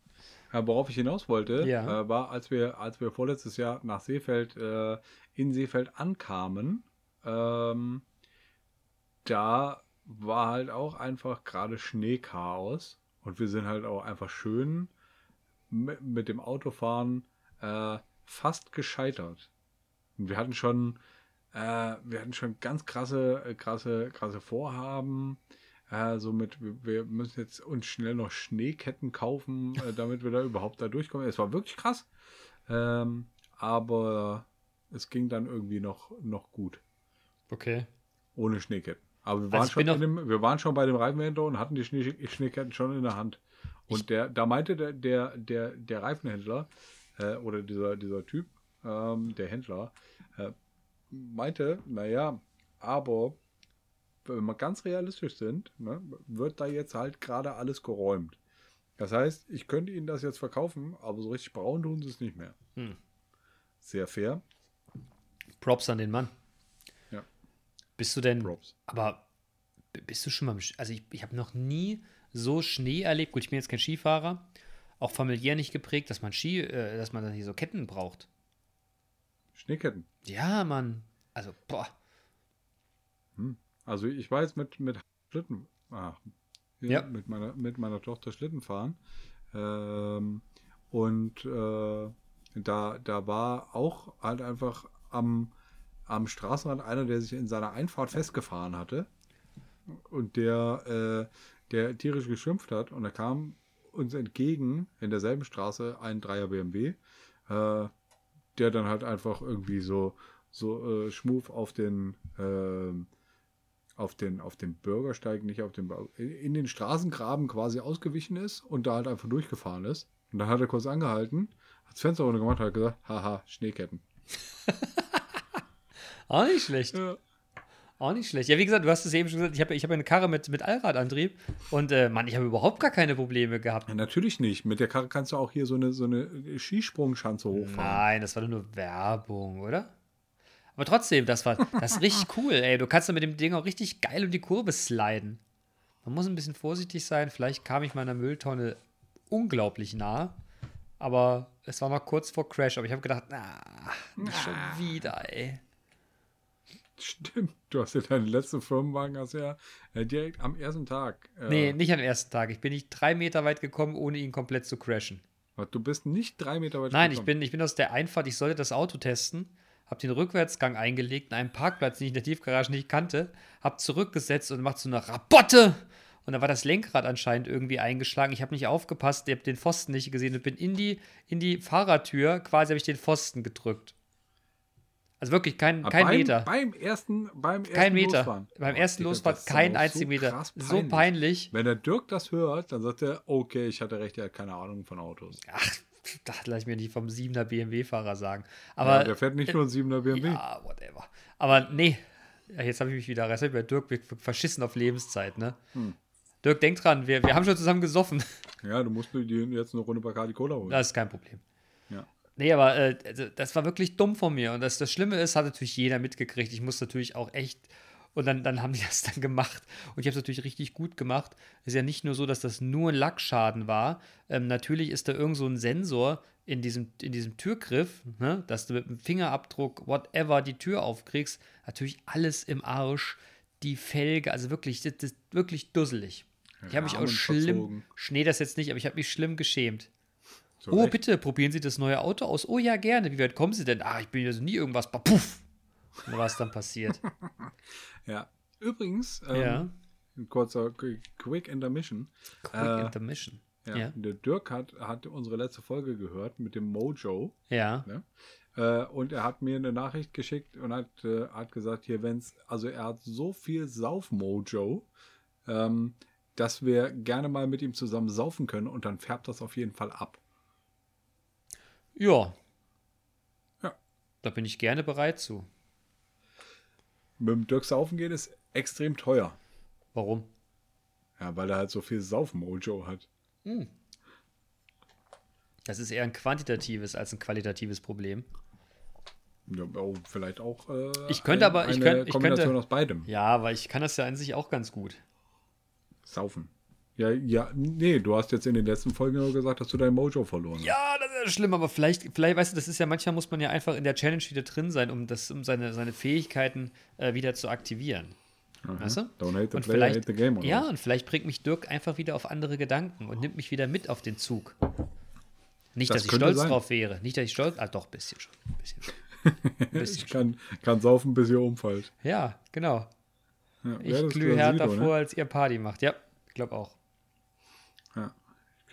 Ja, worauf ich hinaus wollte, Ja. äh, war, als wir, als wir vorletztes Jahr nach Seefeld, äh, in Seefeld ankamen, ähm, da war halt auch einfach gerade Schneechaos und wir sind halt auch einfach schön mit, mit dem Autofahren äh, fast gescheitert. Und wir hatten schon, äh, wir hatten schon ganz krasse, äh, krasse, krasse Vorhaben. Äh, somit, wir, müssen jetzt uns schnell noch Schneeketten kaufen, äh, damit wir da überhaupt da durchkommen. Es war wirklich krass. Ähm, aber es ging dann irgendwie noch, noch gut. Okay. Ohne Schneeketten. Aber wir Also waren, ich schon, dem, wir waren schon bei dem Reifenhändler und hatten die Schnee, Schneeketten schon in der Hand. Und der, da meinte der, der, der, der Reifenhändler äh, oder dieser, dieser Typ, ähm, der Händler, äh, meinte, naja, aber wenn wir ganz realistisch sind, ne, wird da jetzt halt gerade alles geräumt. Das heißt, ich könnte Ihnen das jetzt verkaufen, aber so richtig braun tun Sie es nicht mehr. Hm. Sehr fair. Props an den Mann. Ja. Bist du denn. Props. Aber bist du schon mal. Also, ich, ich habe noch nie so Schnee erlebt. Gut, ich bin jetzt kein Skifahrer. Auch familiär nicht geprägt, dass man Ski, äh, dass man dann hier so Ketten braucht. Schneeketten. Ja, Mann. Also, boah. Also ich war jetzt mit, mit Schlitten, ah, Ja. mit, meiner, mit meiner Tochter Schlitten fahren. Ähm, und äh, da, da war auch halt einfach am, am Straßenrand einer, der sich in seiner Einfahrt festgefahren hatte und der, äh, der tierisch geschimpft hat. Und da kam uns entgegen in derselben Straße ein Dreier BMW, äh, der dann halt einfach irgendwie so, so äh, schmuf auf den ähm, auf den, auf den Bürgersteig, nicht auf den, in den Straßengraben quasi ausgewichen ist und da halt einfach durchgefahren ist. Und dann hat er kurz angehalten, hat das Fenster runter gemacht und hat gesagt, haha, Schneeketten. Auch nicht schlecht. Ja. Auch nicht schlecht. Ja, wie gesagt, du hast es eben schon gesagt, ich habe ich hab eine Karre mit, mit Allradantrieb und äh, Mann, ich habe überhaupt gar keine Probleme gehabt. Ja, natürlich nicht. Mit der Karre kannst du auch hier so eine, so eine Skisprungschanze hochfahren. Nein, das war nur Werbung, oder? Aber trotzdem, das war das ist richtig cool, ey. Du kannst da mit dem Ding auch richtig geil um die Kurve sliden. Man muss ein bisschen vorsichtig sein. Vielleicht kam ich meiner Mülltonne unglaublich nah. Aber es war noch kurz vor Crash. Aber ich habe gedacht, na, nicht schon wieder, ey. Stimmt, du hast ja deinen letzten Firmenwagen hast ja äh, direkt am ersten Tag. Äh, Nee, nicht am ersten Tag. Ich bin nicht drei Meter weit gekommen, ohne ihn komplett zu crashen. Du bist nicht drei Meter weit Nein, ich gekommen. bin, ich bin aus der Einfahrt, ich sollte das Auto testen, habe den Rückwärtsgang eingelegt in einem Parkplatz, den ich in der Tiefgarage nicht kannte, habe zurückgesetzt und macht so eine Rabotte. Und da war das Lenkrad anscheinend irgendwie eingeschlagen. Ich habe nicht aufgepasst, ich habe den Pfosten nicht gesehen und bin in die, in die Fahrertür, quasi habe ich den Pfosten gedrückt. Also wirklich kein, kein beim, Meter. Beim ersten, beim ersten kein Meter. Losfahren. Beim Oh, ersten das ist kein einziger Meter. krass So peinlich. Wenn der Dirk das hört, dann sagt er, okay, ich hatte recht, er hat keine Ahnung von Autos. Ach, das lasse ich mir nicht vom 7er BMW-Fahrer sagen. Ja, Aber der fährt nicht nur ein 7er BMW. Ja, whatever. Aber nee, Ja, jetzt habe ich mich wieder, jetzt hab ich bei Dirk verschissen auf Lebenszeit, ne? Hm. Dirk, denk dran, wir, wir haben schon zusammen gesoffen. Ja, du musst dir jetzt eine Runde Bacardi Cola holen. Das ist kein Problem. Ja. Nee, aber äh, also, das war wirklich dumm von mir. Und das, das Schlimme ist, hat natürlich jeder mitgekriegt. Ich muss natürlich auch echt. Und dann, dann haben die das dann gemacht. Und ich habe es natürlich richtig gut gemacht. Es ist ja nicht nur so, dass das nur ein Lackschaden war. Ähm, natürlich ist da irgend so ein Sensor in diesem, in diesem Türgriff, ne, dass du mit dem Fingerabdruck, whatever, die Tür aufkriegst. Natürlich alles im Arsch. Die Felge, also wirklich, das, das wirklich dusselig. Ich habe mich auch schlimm. verzogen. Schnee das jetzt nicht, aber ich habe mich schlimm geschämt. Zu Oh, Recht. bitte, probieren Sie das neue Auto aus. Oh ja, gerne. Wie weit kommen Sie denn? Ah, ich bin also nie irgendwas. Puff. Und was dann passiert. Ja. Übrigens, ähm, ja. ein kurzer Qu- Quick Intermission. Quick äh, Intermission. Ja, Ja. Der Dirk hat, hat unsere letzte Folge gehört mit dem Mojo. Ja. Ne? Äh, und er hat mir eine Nachricht geschickt und hat, äh, hat gesagt, hier, wenn's, also er hat so viel Sauf-Mojo, ähm, dass wir gerne mal mit ihm zusammen saufen können und dann färbt das auf jeden Fall ab. Ja. Ja. Da bin ich gerne bereit zu. Mit dem Dirk saufen gehen ist extrem teuer. Warum? Ja, weil er halt so viel Sauf-Mojo hat. Das ist eher ein quantitatives als ein qualitatives Problem. Ja, oh, vielleicht auch äh, Ich könnte aber- ich eine könnt- ich Kombination könnte- aus beidem. Ja, weil ich kann das ja an sich auch ganz gut. Saufen. Ja, ja, nee, du hast jetzt in den letzten Folgen nur gesagt, dass du dein Mojo verloren hast. Ja, das ist ja schlimm, aber vielleicht, vielleicht, weißt du, das ist ja, manchmal muss man ja einfach in der Challenge wieder drin sein, um, das, um seine, seine Fähigkeiten äh, wieder zu aktivieren. Weißt du? Don't hate the Und player, hate the game. oder ja, und vielleicht bringt mich Dirk einfach wieder auf andere Gedanken und nimmt mich wieder mit auf den Zug. Nicht, Das dass ich stolz sein. drauf wäre. Nicht, dass ich stolz. Ah, doch, ein bisschen schon. Ein bisschen schon. Ein bisschen Ich kann, kann saufen, bis ihr umfallt. Ja, genau. Ja, Ich glühe härter Sido, ne? vor, als ihr Party macht. Ja, ich glaube auch.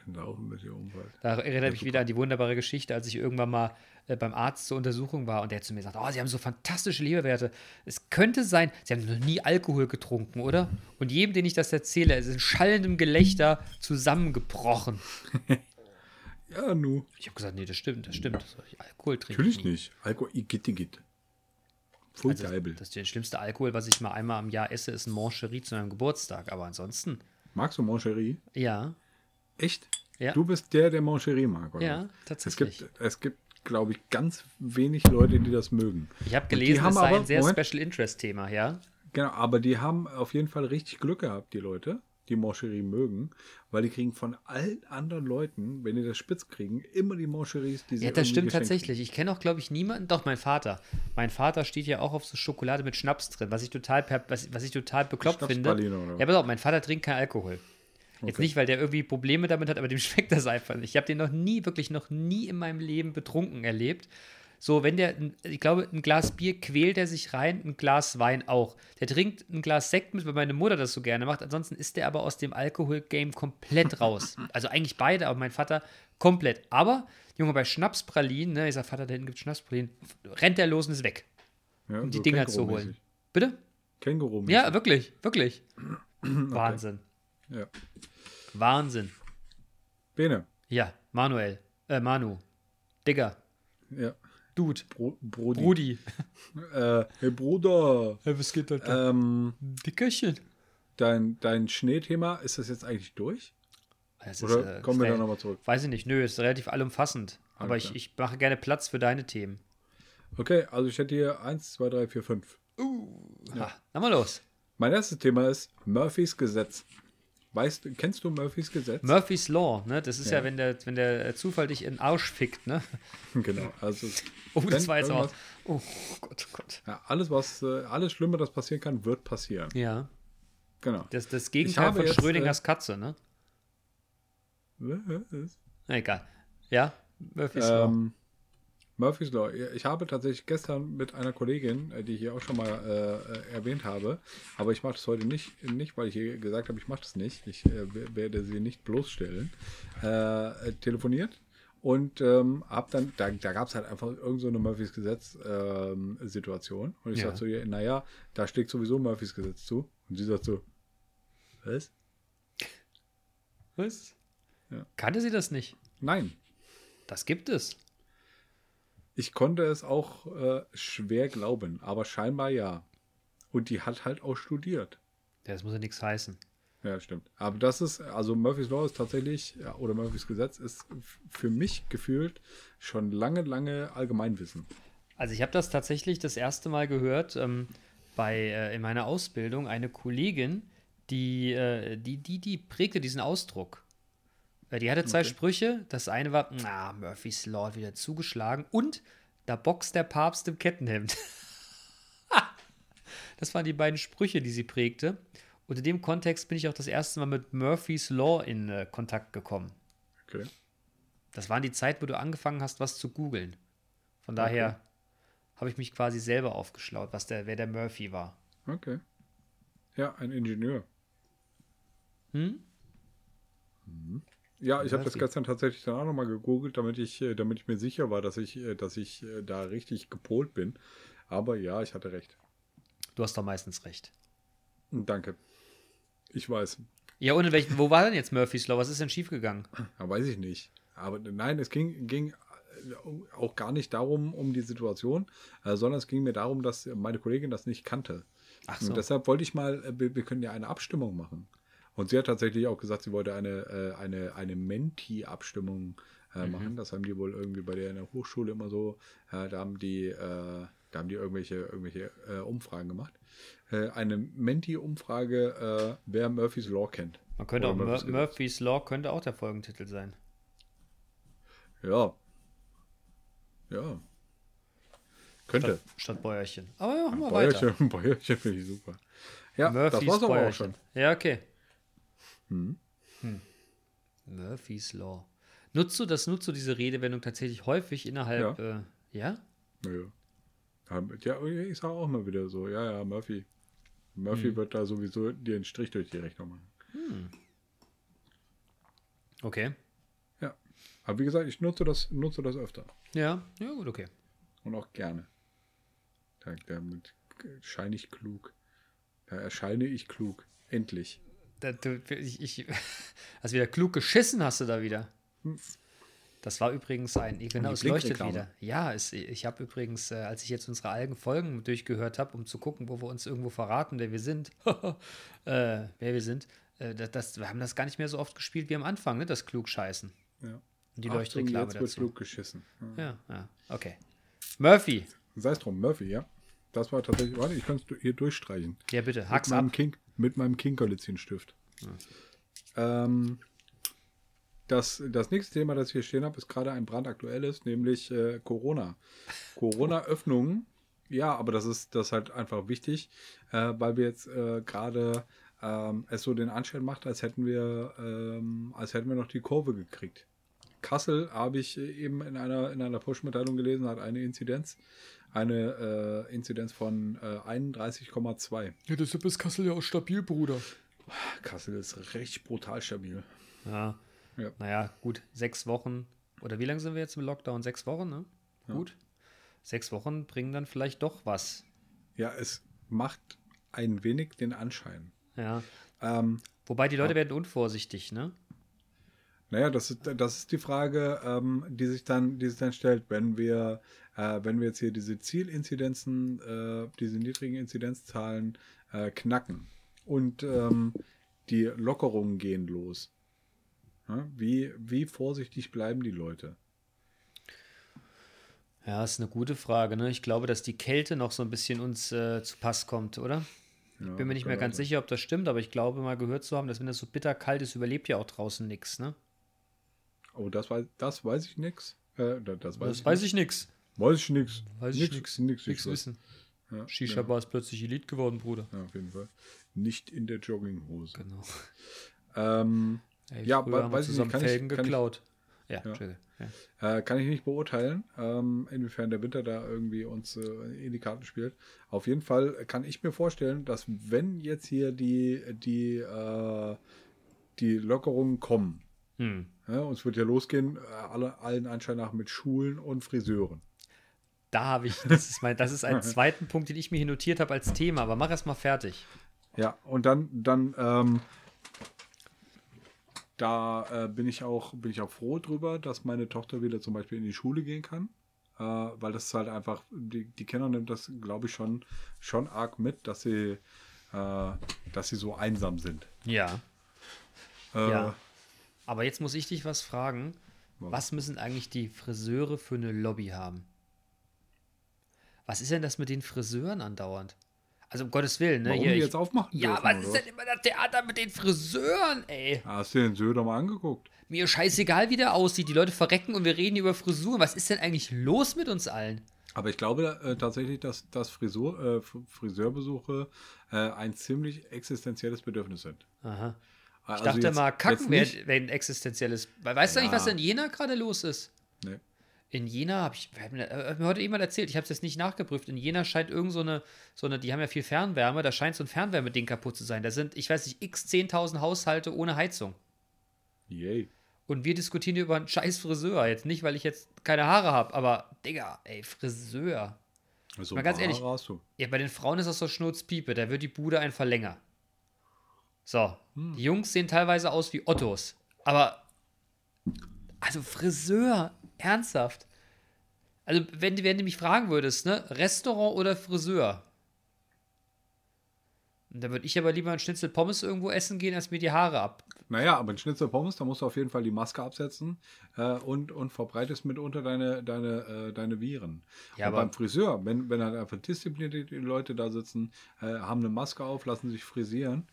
Ich kann saufen, bis ihr umfallt. Da erinnert mich super. wieder an die wunderbare Geschichte, als ich irgendwann mal äh, beim Arzt zur Untersuchung war und der zu mir sagt, oh, Sie haben so fantastische Leberwerte. Es könnte sein, Sie haben noch nie Alkohol getrunken, oder? Und jedem, den ich das erzähle, ist in schallendem Gelächter zusammengebrochen. Ja, nu. Ich habe gesagt, nee, das stimmt, das stimmt. Soll ich Alkohol trinken? Natürlich nicht. Alkohol, igitt, igitt. Voll Also, geil. das der schlimmste Alkohol, was ich mal einmal am Jahr esse, ist ein Moncherie zu meinem Geburtstag. Aber ansonsten, Magst du Moncherie? ja, Echt? Ja. Du bist der, der Moncherie mag, oder? Ja, tatsächlich. Es gibt, es gibt glaube ich, ganz wenig Leute, die das mögen. ich habe gelesen, es sei aber- ein sehr Moment. Special Interest Thema, ja. Genau, aber die haben auf jeden Fall richtig Glück gehabt, die Leute, die Moncherie mögen, weil die kriegen von allen anderen Leuten, wenn die das spitz kriegen, immer die Moncheries, die sie Ja, das stimmt tatsächlich. Ich kenne auch, glaube ich, niemanden. Doch, mein Vater. Mein Vater steht ja auch auf so Schokolade mit Schnaps drin, was ich total, was, was ich total bekloppt finde. Ja, pass auf, mein Vater trinkt keinen Alkohol. Jetzt Okay. nicht, weil der irgendwie Probleme damit hat, aber dem schmeckt das einfach nicht. Ich habe den noch nie, wirklich noch nie in meinem Leben betrunken erlebt. So, wenn der, ich glaube, ein Glas Bier quält er sich rein, ein Glas Wein auch. Der trinkt ein Glas Sekt mit, weil meine Mutter das so gerne macht. Ansonsten ist der aber aus dem Alkohol-Game komplett raus. Also eigentlich beide, aber mein Vater komplett. Aber, Junge, bei Schnapspralinen, ne, ich sag, Vater, da hinten gibt Schnapspralinen, rennt der los und ist weg, Ja, um die so Dinger zu holen. Bitte? Känguru. Ja, wirklich, wirklich. Wahnsinn. Ja. Wahnsinn. Bene. Ja, Manuel. Äh, Manu. Digga. Ja. Dude. Bro Brody. Brudi. Äh, hey Bruder. Hey, was geht halt Ähm, Dickerchen. dein, dein Schneethema, ist das jetzt eigentlich durch? Es Oder kommen wir ist da nochmal zurück? Weiß ich nicht. Nö, ist relativ allumfassend. Aber Alles ich, klar. ich mache gerne Platz für deine Themen. Okay, also ich hätte hier 1, 2, 3, 4, 5. Ha, na mal los. Mein erstes Thema ist Murphys Gesetz. Weißt, kennst du Murphys Gesetz? Murphy's Law, ne? Das ist ja, Ja. wenn, der, wenn der Zufall dich in den Arsch fickt, ne? genau. Also Oh, das war jetzt auch. Oh Gott, oh Gott. Ja, alles, was, äh, alles Schlimme, das passieren kann, wird passieren. Ja. Genau. Das, das Gegenteil von jetzt, äh, Schrödingers Katze, ne? Was? Egal. Ja, Murphy's Law. Murphy's Law. Ich habe tatsächlich gestern mit einer Kollegin, äh, die ich hier auch schon mal äh, äh, erwähnt habe, aber ich mache das heute nicht, nicht, weil ich ihr gesagt habe, ich mache das nicht. Ich äh, werde sie nicht bloßstellen. Äh, telefoniert und ähm, hab dann, da, da gab es halt einfach irgend so eine Murphys Gesetz ähm, Situation. Und ich Ja. sag zu ihr, naja, da schlägt sowieso Murphys Gesetz zu. Und sie sagt so, was? Was? Ja. Kannte sie das nicht? Nein. Das gibt es. Ich konnte es auch äh, schwer glauben, aber scheinbar ja. Und die hat halt auch studiert. Ja, das muss ja nichts heißen. Ja, stimmt. Aber das ist, also Murphy's Law ist tatsächlich, oder Murphy's Gesetz ist für mich gefühlt schon lange, lange Allgemeinwissen. Also ich habe das tatsächlich das erste Mal gehört ähm, bei äh, in meiner Ausbildung eine Kollegin, die, äh, die, die, die prägte diesen Ausdruck. Die hatte zwei Sprüche. Das eine war, na, Murphy's Law hat wieder zugeschlagen und da boxt der Papst im Kettenhemd. das waren die beiden Sprüche, die sie prägte. Und in dem Kontext bin ich auch das erste Mal mit Murphy's Law in äh, Kontakt gekommen. Okay. Das waren die Zeit, wo du angefangen hast, was zu googeln. Von daher habe ich mich quasi selber aufgeschlaut, was der, wer der Murphy war. Okay. Ja, ein Ingenieur. Hm? Ja, ich habe das gestern tatsächlich dann auch nochmal gegoogelt, damit ich, äh, damit ich mir sicher war, dass ich, äh, dass ich äh, da richtig gepolt bin. Aber ja, ich hatte recht. Du hast doch meistens recht. Danke. Ich weiß. Ja, und in welchen, wo war denn jetzt Murphy's Law? Was ist denn schiefgegangen? Ja, weiß ich nicht. Aber nein, es ging, ging auch gar nicht darum, um die Situation, sondern es ging mir darum, dass meine Kollegin das nicht kannte. Ach so. Und deshalb wollte ich mal, wir, wir können ja eine Abstimmung machen. Und sie hat tatsächlich auch gesagt, sie wollte eine, äh, eine, eine Menti-Abstimmung äh, Mhm. machen. Das haben die wohl irgendwie bei der in der Hochschule immer so. Äh, da haben die, äh, da haben die irgendwelche, irgendwelche äh, Umfragen gemacht. Äh, eine Menti-Umfrage, wer Murphy's Law kennt. Man könnte Oder auch Mur Murphy's Gesetz. Murphy's Law könnte auch der Folgentitel sein. Ja. Ja. Könnte. Statt, statt Bäuerchen. Aber ja, machen wir weiter. Bäuerchen, Bäuerchen finde ich super. Ja, das Murphy's war's aber auch Bäuerchen. schon. Ja, okay. Hm. Murphy's Law. Nutzt du das, nutzt du diese Redewendung tatsächlich häufig innerhalb, ja? Äh, ja? Ja, ich sage auch mal wieder so, ja, ja, Murphy. Hm. Murphy wird da sowieso dir einen Strich durch die Rechnung machen. Okay. Ja. Aber wie gesagt, ich nutze das, nutze das öfter. Ja, ja, gut, okay. Und auch gerne. Da, damit scheine ich klug. Da erscheine ich klug. Endlich. Da, du, ich, ich, hast wieder klug geschissen, hast du da wieder. Das war übrigens ein, genau, es leuchtet wieder. Ja, es, ich habe übrigens, äh, als ich jetzt unsere alten Folgen durchgehört habe, um zu gucken, wo wir uns irgendwo verraten, wer wir sind, äh, wer wir sind, äh, das, das, wir haben das gar nicht mehr so oft gespielt wie am Anfang, ne, das Klugscheißen. Ja. Und die Achtung, Leuchtreklame jetzt wird dazu. klug geschissen. Ja. Ja, ja, okay. Murphy, Sei es drum, Murphy, ja. Das war tatsächlich, warte, ich kann es hier durchstreichen. ja bitte, hack's ab. King, mit meinem Kinkerlitzchen-Stift. Ähm, das, das nächste Thema, das ich hier stehen habe, ist gerade ein brandaktuelles, nämlich äh, Corona. Corona-Öffnungen. Ja, aber das ist das ist halt einfach wichtig, äh, weil wir jetzt äh, gerade ähm, es so den Anschein macht, als hätten wir, ähm, als hätten wir noch die Kurve gekriegt. Kassel habe ich eben in einer, in einer Push-Mitteilung gelesen, hat eine Inzidenz, eine äh, Inzidenz von äh, 31,2. Ja, deshalb ist Kassel ja auch stabil, Bruder. Kassel ist richtig brutal stabil. Ja. Ja. Naja, gut, sechs Wochen. Oder wie lange sind wir jetzt im Lockdown? Sechs Wochen, ne? Gut. Sechs Wochen bringen dann vielleicht doch was. Ja, es macht ein wenig den Anschein. Ja. Ähm, Wobei die Leute werden unvorsichtig, ne? Naja, das ist, das ist die Frage, ähm, die, sich dann, die sich dann stellt, wenn wir, äh, wenn wir jetzt hier diese Zielinzidenzen, äh, diese niedrigen Inzidenzzahlen äh, knacken und ähm, die Lockerungen gehen los. Ja, wie, wie vorsichtig bleiben die Leute? Ja, ist eine gute Frage, ne? Ich glaube, dass die Kälte noch so ein bisschen uns äh, zu Pass kommt, oder? Ich bin mir nicht mehr ganz sicher, ob das stimmt, aber ich glaube mal gehört zu haben, dass wenn das so bitter kalt ist, überlebt ja auch draußen nichts, ne? Oh, das weiß, das weiß ich nix. Äh, da- das weiß Das ich weiß ich nix. Weiß ich nix. Weiß ich nix. Nix, Nix ich wissen. Ja, Shisha-Bar ist plötzlich Elite geworden, Bruder. ja, auf jeden Fall. Nicht in der Jogginghose. Genau. Ähm, Ey, Ja, weiß ich nicht, kann ich- Felgen kann ich- geklaut. Ja, Entschuldige. Ja. Äh, kann ich nicht beurteilen, ähm, inwiefern der Winter da irgendwie uns äh, in die Karten spielt. Auf jeden Fall kann ich mir vorstellen, dass wenn jetzt hier die, die, äh, die Lockerungen kommen, Hm. Ja, und es wird ja losgehen, äh, alle, allen Anschein nach mit Schulen und Friseuren. Da habe ich, das ist mein, das ist ein zweiten Punkt, den ich mir hier notiert habe als Thema, aber mach erst mal fertig. Ja, und dann, dann ähm, da äh, bin ich auch, bin ich auch froh drüber, dass meine Tochter wieder zum Beispiel in die Schule gehen kann. Äh, weil das ist halt einfach, die, die Kinder nimmt das, glaube ich, schon, schon arg mit, dass sie, äh, dass sie so einsam sind. Ja. Äh, Ja. Aber jetzt muss ich dich was fragen. Was müssen eigentlich die Friseure für eine Lobby haben? Was ist denn das mit den Friseuren andauernd? Also um Gottes Willen, ne? Warum Hier, die ich- jetzt aufmachen ja, dürfen, was oder ist denn immer das Theater mit den Friseuren, ey? Hast du den Söder mal angeguckt? Mir scheißegal, wie der aussieht. Die Leute verrecken und wir reden über Frisuren. Was ist denn eigentlich los mit uns allen? Aber ich glaube äh, tatsächlich, dass, dass Frisur, äh, Friseurbesuche äh, ein ziemlich existenzielles Bedürfnis sind. Aha. Ich Also dachte jetzt- mal, kacken wäre wär ein existenzielles. Weißt du eigentlich, Ja. was in Jena gerade los ist? Nee. In Jena habe ich, mir, äh, mir heute jemand erzählt, ich habe es jetzt nicht nachgeprüft. In Jena scheint irgend so eine, so eine, die haben ja viel Fernwärme, da scheint so ein Fernwärmeding kaputt zu sein. Da sind, ich weiß nicht, x 10.000 Haushalte ohne Heizung. Yay. Und wir diskutieren hier über einen scheiß Friseur. Jetzt nicht, weil ich jetzt keine Haare habe, aber Digga, ey, Friseur. Also Mal ganz ehrlich. Ja, bei den Frauen ist das so Schnurzpiepe, da wird die Bude ein Verlänger. So, die Jungs sehen teilweise aus wie Ottos. Aber, also Friseur, ernsthaft. Also, wenn, du- wenn du mich fragen würdest, ne, Restaurant oder Friseur? Da würde ich aber lieber ein Schnitzel Pommes irgendwo essen gehen, als mir die Haare ab. Naja, aber ein Schnitzel Pommes, da musst du auf jeden Fall die Maske absetzen äh, und, und verbreitest mitunter deine, deine, äh, deine Viren. Ja, und aber- beim Friseur, wenn, wenn halt einfach disziplinierte Leute da sitzen, äh, haben eine Maske auf, lassen sich frisieren.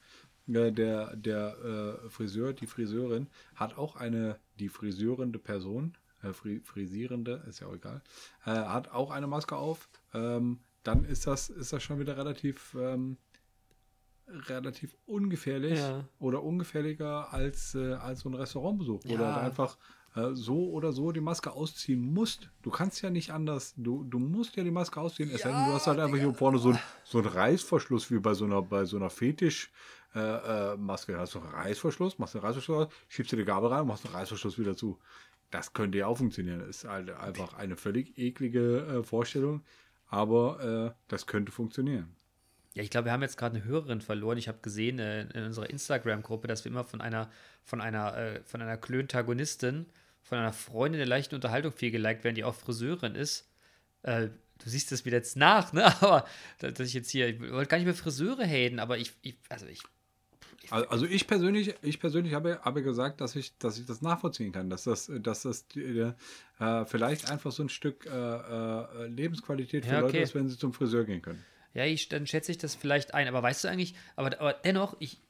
Äh, der der äh, Friseur, die Friseurin, hat auch eine, die frisierende Person, äh, fri frisierende, ist ja auch egal, äh, hat auch eine Maske auf. Ähm, dann ist das, ist das schon wieder relativ, ähm, relativ ungefährlich Ja. oder ungefährlicher als, äh, als so ein Restaurantbesuch, wo du Ja. halt einfach äh, so oder so die Maske ausziehen musst. Du kannst ja nicht anders, du, du musst ja die Maske ausziehen, es sei denn, du hast halt einfach hier vorne so, ein- so einen Reißverschluss wie bei so einer, bei so einer Fetisch. Äh, äh, Maske, hast du einen Reißverschluss, machst einen Reißverschluss, schiebst dir die Gabel rein und machst einen Reißverschluss wieder zu. Das könnte ja auch funktionieren. Das ist halt einfach eine völlig eklige äh, Vorstellung, aber äh, das könnte funktionieren. Ja, ich glaube, wir haben jetzt gerade eine Hörerin verloren. Ich habe gesehen äh, in unserer Instagram-Gruppe, dass wir immer von einer, von einer, von einer Klöntagonistin, von einer Freundin der leichten Unterhaltung viel geliked werden, die auch Friseurin ist. Du siehst das wieder jetzt nach, ne? Aber dass ich jetzt hier, ich wollte gar nicht mehr Friseure haten, aber ich, ich also ich, Also ich persönlich, ich persönlich habe, habe gesagt, dass ich, dass ich das nachvollziehen kann, dass das, dass das äh, äh, vielleicht einfach so ein Stück äh, äh, Lebensqualität für Ja, Leute okay. ist, wenn sie zum Friseur gehen können. ja, ich, dann schätze ich das vielleicht ein. Aber weißt du eigentlich, aber, aber dennoch, ich,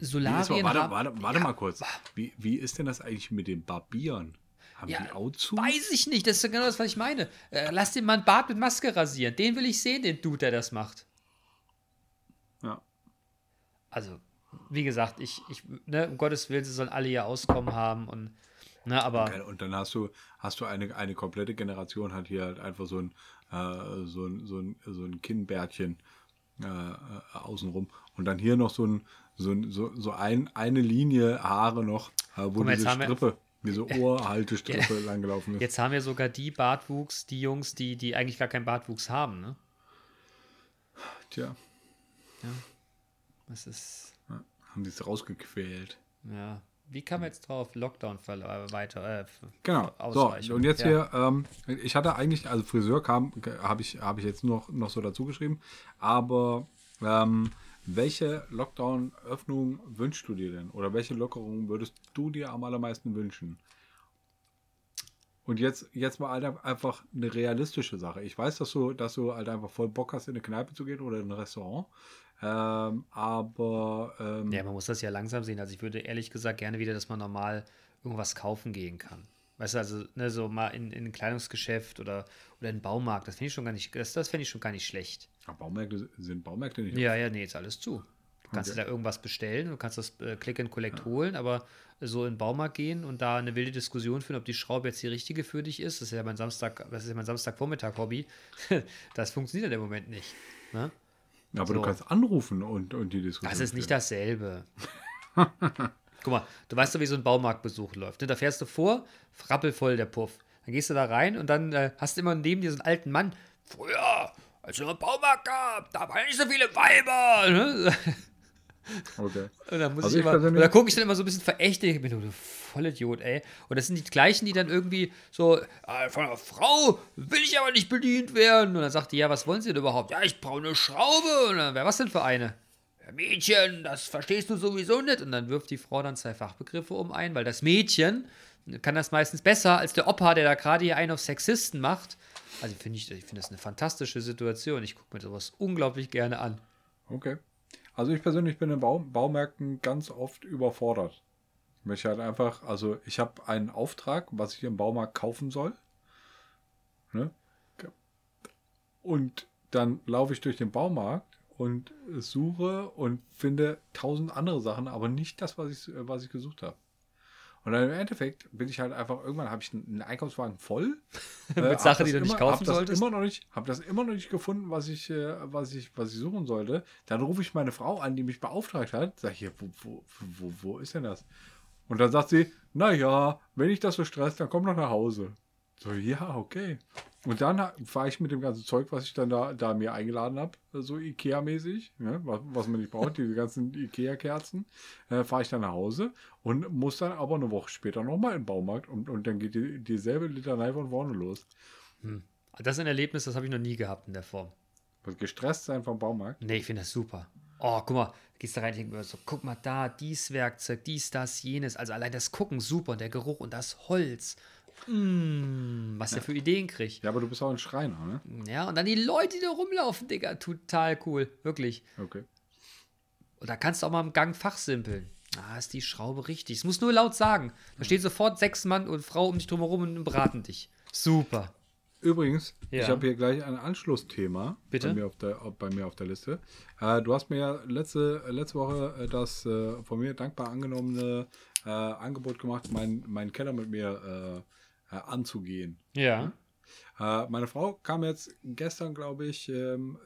Solarien warte, haben, warte, warte mal kurz. Wie, wie ist denn das eigentlich mit den Barbieren? Haben Ja, die auch zu? Weiß ich nicht, das ist genau das, was ich meine. Äh, lass den Mann Bart mit Maske rasieren. Den will ich sehen, den Dude, der das macht. Ja. Also, wie gesagt, ich, ich ne, um Gottes Willen, sie sollen alle ihr Auskommen haben und, ne, aber, Und dann hast du, hast du eine, eine komplette Generation, hat hier halt einfach so ein, äh, so ein, so ein, so ein Kinnbärtchen äh, äh, außenrum. Und dann hier noch so ein, so, ein, so, so ein, eine Linie Haare noch, äh, wo mal, diese Strippe, diese Ohrhaltestrippe langgelaufen ist. jetzt haben wir sogar die Bartwuchs, die Jungs, die, die eigentlich gar keinen Bartwuchs haben, ne? Tja, Das ist, ja, haben die es rausgequält. ja. Wie kam jetzt drauf? Lockdown ver- weiter, äh, Genau. So, und jetzt ja. hier, ähm, ich hatte eigentlich, also Friseur kam, habe ich, habe ich jetzt noch, noch so dazu geschrieben, aber ähm, welche Lockdown-Öffnung wünschst du dir denn? Oder welche Lockerung würdest du dir am allermeisten wünschen? Und jetzt, jetzt mal halt einfach eine realistische Sache. Ich weiß, dass du, dass du halt einfach voll Bock hast, in eine Kneipe zu gehen oder in ein Restaurant. Ähm, aber ähm, Ja, man muss das ja langsam sehen. Also ich würde ehrlich gesagt gerne wieder, dass man normal irgendwas kaufen gehen kann. Weißt du, also ne, so mal in, in ein Kleidungsgeschäft oder, oder in einen Baumarkt, das finde ich schon gar nicht, das, das finde ich schon gar nicht schlecht. ah, Baumärkte sind Baumärkte nicht. Ja, ja, nee, ist alles zu. Du kannst Okay. dir da irgendwas bestellen, du kannst das äh, Click and Collect holen, aber so in den Baumarkt gehen und da eine wilde Diskussion führen, ob die Schraube jetzt die richtige für dich ist, das ist ja mein Samstag, das ist ja mein Samstagvormittag-Hobby, das funktioniert im Moment nicht. Ne? Aber So. du kannst anrufen und, und die Diskussion. Das ist nicht dasselbe. Guck mal, du weißt doch, wie so ein Baumarktbesuch läuft. Ne? Da fährst du vor, rappelvoll der Puff. Dann gehst du da rein und dann äh, hast du immer neben dir so einen alten Mann. Früher, als es noch einen Baumarkt gab, da waren nicht so viele Weiber. Ne? Okay. Und dann muss Also ich ich immer, da gucke ich dann immer so ein bisschen verächtlich. Ich bin du Vollidiot, ey. Und das sind die gleichen, die dann irgendwie so, äh, von einer Frau will ich aber nicht bedient werden. Und dann sagt die, ja, was wollen sie denn überhaupt? Ja, ich brauche eine Schraube. Und dann, wer was denn für eine? Ja, Mädchen, das verstehst du sowieso nicht. Und dann wirft die Frau dann zwei Fachbegriffe um ein, weil das Mädchen kann das meistens besser als der Opa, der da gerade hier einen auf Sexisten macht. Also finde ich, ich finde das eine fantastische Situation. Ich gucke mir sowas unglaublich gerne an. Okay. Also ich persönlich bin in Bau Baumärkten ganz oft überfordert. Ich möchte halt einfach, also ich habe einen Auftrag, was ich im Baumarkt kaufen soll. Ne? Und dann laufe ich durch den Baumarkt und suche und finde tausend andere Sachen, aber nicht das, was ich, was ich gesucht habe. Und dann im Endeffekt bin ich halt einfach, irgendwann habe ich einen Einkaufswagen voll. äh, hab Sachen, die du nicht kaufen hab das solltest? Immer noch nicht, habe das immer noch nicht gefunden, was ich, äh, was, ich, was ich suchen sollte. Dann rufe ich meine Frau an, die mich beauftragt hat. Sag ich, hier, wo, wo, wo, wo ist denn das? Und dann sagt sie, naja, wenn ich das so stresst, dann komm doch nach Hause. So, ja, okay. Und dann fahre ich mit dem ganzen Zeug, was ich dann da, da mir eingeladen habe, so Ikea-mäßig, ne, was, was man nicht braucht, diese ganzen Ikea-Kerzen, äh, fahre ich dann nach Hause und muss dann aber eine Woche später nochmal in den Baumarkt und, und dann geht die, dieselbe Litanei von vorne los. Das ist ein Erlebnis, das habe ich noch nie gehabt in der Form. Was gestresst sein vom Baumarkt. Nee, ich finde das super. Oh, guck mal, gehst da rein und denkst mir so, guck mal da, dies Werkzeug, dies, das, jenes. Also allein das Gucken, super. Und der Geruch und das Holz. Mm, was der für Ideen kriegt. Ja, aber du bist auch ein Schreiner, ne? Ja, und dann die Leute, die da rumlaufen, Digga. Total cool. Wirklich. Okay. Und da kannst du auch mal im Gang fachsimpeln. Ah, ist die Schraube richtig. Es muss nur laut sagen. Da steht sofort sechs Mann und Frau um dich drumherum und beraten dich. Super. Übrigens, Ja. ich habe hier gleich ein Anschlussthema Bitte? Bei, mir auf der, bei mir auf der Liste. Äh, du hast mir ja letzte, letzte Woche äh, das äh, von mir dankbar angenommene äh, Angebot gemacht, mein, meinen Keller mit mir äh, äh, anzugehen. Ja. Äh, meine Frau kam jetzt gestern, glaube ich, ähm,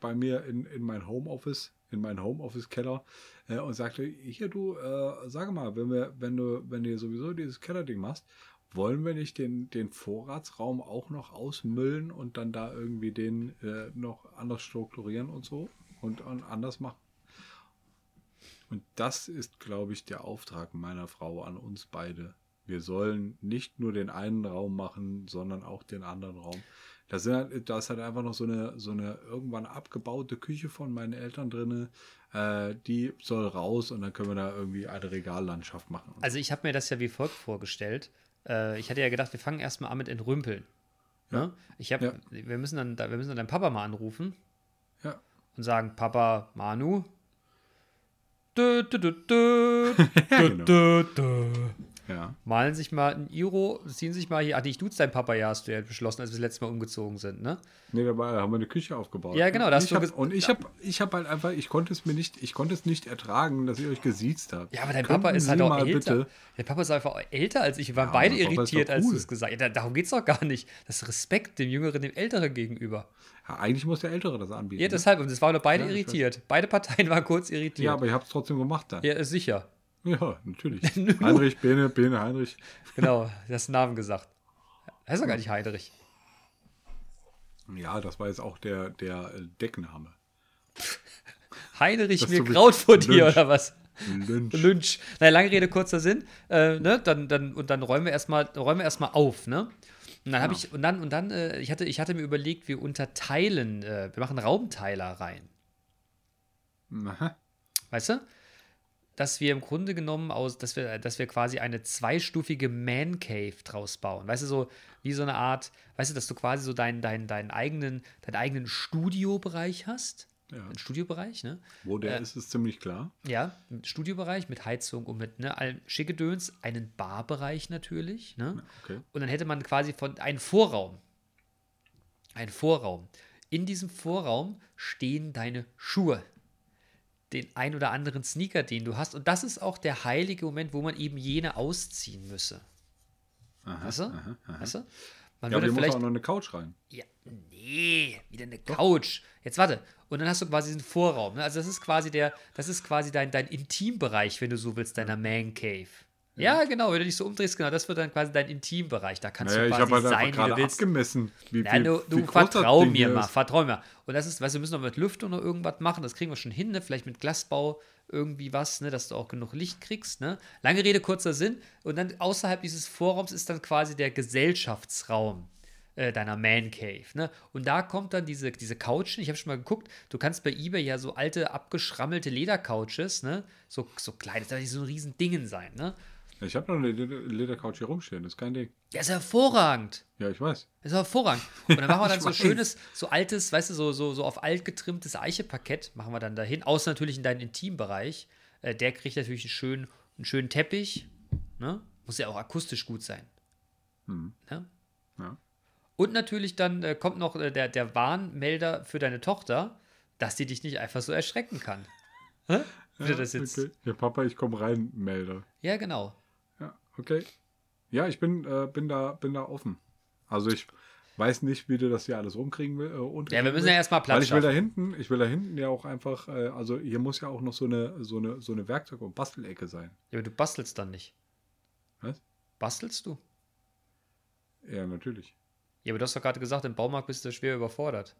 bei mir in, in mein Homeoffice, in meinen Homeoffice-Keller äh, und sagte, hier du, äh, sag mal, wenn wir, wenn du, wenn du sowieso dieses Kellerding machst, wollen wir nicht den, den Vorratsraum auch noch ausmüllen und dann da irgendwie den äh, noch anders strukturieren und so und, und anders machen? Und das ist, glaube ich, der Auftrag meiner Frau an uns beide. Wir sollen nicht nur den einen Raum machen, sondern auch den anderen Raum. Da, sind, halt- da ist halt einfach noch so eine, so eine irgendwann abgebaute Küche von meinen Eltern drin. Äh, die soll raus und dann können wir da irgendwie eine Regallandschaft machen. Also ich habe mir das ja wie folgt vorgestellt. Äh, ich hatte ja gedacht, wir fangen erstmal an mit Entrümpeln. Ne? Ich habe, Ja. wir müssen dann, wir müssen dann deinen Papa mal anrufen Ja. und sagen, Papa, Manu. Dö, dö, dö, dö, dö, dö, dö. Ja. Malen sich mal ein Iro, ziehen sich mal hier. Ach, nee, ich duze dein Papa ja, hast du ja beschlossen, als wir das letzte Mal umgezogen sind, ne? Nee, dabei haben wir eine Küche aufgebaut. Ja, genau, da hast Ich hab, und ich habe ich hab halt einfach, ich konnte es mir nicht, ich konnte es nicht ertragen, dass ihr euch gesiezt habt. Ja, aber dein Könnten Papa ist halt auch älter. bitte- Dein Papa ist einfach älter als ich. Wir waren Ja, beide irritiert, doch als du cool. es gesagt hast. Ja, da- darum geht es doch gar nicht. Das Respekt dem Jüngeren, dem Älteren gegenüber. Ja, eigentlich muss der Ältere das anbieten. Ja, ne? deshalb. Und es waren doch beide irritiert. Beide Parteien waren kurz irritiert. ja, aber ich habe es trotzdem gemacht dann. Ja, ist sicher. Ja, natürlich. Heinrich, Bene, Bene, Heinrich. Genau, du hast den Namen gesagt. Er ist doch gar nicht Heinrich. Ja, das war jetzt auch der, der äh, Deckname. Heinrich, mir graut vor dir, Lynch. oder was? Lynch. Lynch. Na, lange Rede, kurzer Sinn. Äh, ne? dann, dann, und dann räumen wir erstmal räumen wir erstmal auf, ne? Und dann habe Genau. ich, und dann, und dann, äh, ich hatte, ich hatte mir überlegt, wir unterteilen, äh, wir machen Raumteiler rein. Aha. Weißt du? Dass wir im Grunde genommen aus, dass wir, dass wir quasi eine zweistufige Man Cave draus bauen. Weißt du, so wie so eine Art, weißt du, dass du quasi so deinen, deinen, deinen eigenen, deinen eigenen Studiobereich hast. Ja. Einen Studiobereich, ne? Wo der ist, ist ziemlich klar. Ja, einen Studiobereich mit Heizung und mit ne, allem Schickgedöns, einen Barbereich natürlich, ne? okay. Und dann hätte man quasi von einen Vorraum. Ein Vorraum. In diesem Vorraum stehen deine Schuhe. Den ein oder anderen Sneaker, den du hast. Und das ist auch der heilige Moment, wo man eben jene ausziehen müsse. weißt du? Weißt du? Man Ja, würde vielleicht. auch noch eine Couch rein. Ja, nee, wieder eine Couch. Jetzt warte. Und dann hast du quasi diesen Vorraum. Ne? Also das ist quasi der, das ist quasi dein, dein Intimbereich, wenn du so willst, deiner Man Cave. Ja, genau, wenn du dich so umdrehst, genau, das wird dann quasi dein Intimbereich. Da kannst Naja, du ich quasi habe halt sein, wie du willst. abgemessen, wie Ja, viel, du, wie du vertrau mir hier mal, ist. vertrau mir. Und das ist, weißt du, wir müssen noch mit Lüftung noch irgendwas machen, das kriegen wir schon hin, ne? Vielleicht mit Glasbau irgendwie was, ne, dass du auch genug Licht kriegst, ne? Lange Rede, kurzer Sinn. Und dann außerhalb dieses Vorraums ist dann quasi der Gesellschaftsraum äh, deiner Man Cave, ne? Und da kommt dann diese, diese Couchen, ich habe schon mal geguckt, du kannst bei eBay ja so alte, abgeschrammelte Ledercouches, ne? So, so kleine, das soll nicht so ein riesen Dingen sein, ne? Ich habe noch eine Leder- Ledercouch hier rumstehen, das ist kein Ding. Der ist hervorragend. Ja, ich weiß. Das ist hervorragend. Und dann machen wir dann so weiß. schönes, so altes, weißt du, so, so, so auf alt getrimmtes Eicheparkett machen wir dann dahin. Außer natürlich in deinen Intimbereich. Äh, der kriegt natürlich einen schönen, einen schönen Teppich. Ne? Muss ja auch akustisch gut sein. Ne? Ja. Und natürlich dann äh, kommt noch äh, der, der Warnmelder für deine Tochter, dass die dich nicht einfach so erschrecken kann. Hä? Du das jetzt. Okay. Ja, Papa, ich komme rein, melde. Ja, genau. Okay. Ja, ich bin, äh, bin, da, bin da offen. Also ich weiß nicht, wie du das hier alles rumkriegen will. Äh, unterkriegen Ja, wir müssen willst. ja erstmal Platz Weil ich will da hinten, ich will da hinten ja auch einfach, äh, also hier muss ja auch noch so eine, so eine, so eine Werkzeug- und Bastelecke sein. Ja, aber du bastelst dann nicht. Was? Bastelst du? Ja, natürlich. Ja, aber du hast doch gerade gesagt, im Baumarkt bist du schwer überfordert.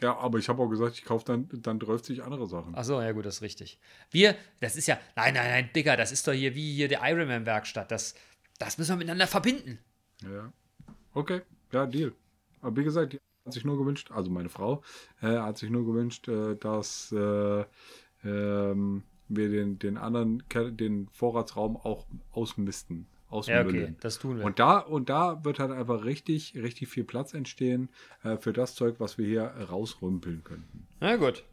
Ja, aber ich habe auch gesagt, ich kaufe dann, dann 30 andere Sachen. Ach so, ja gut, das ist richtig. Wir, das ist ja, nein, nein, nein, Digga, das ist doch hier wie hier der Ironman-Werkstatt. Das, das müssen wir miteinander verbinden. Ja. Okay, ja, Deal. Aber wie gesagt, die hat sich nur gewünscht, also meine Frau äh, hat sich nur gewünscht, äh, dass äh, ähm, wir den, den anderen, den Vorratsraum auch ausmisten, Ja, ausmüllen. okay, das tun wir. Und da, und da wird halt einfach richtig, richtig viel Platz entstehen äh, für das Zeug, was wir hier rausrümpeln könnten. Na gut.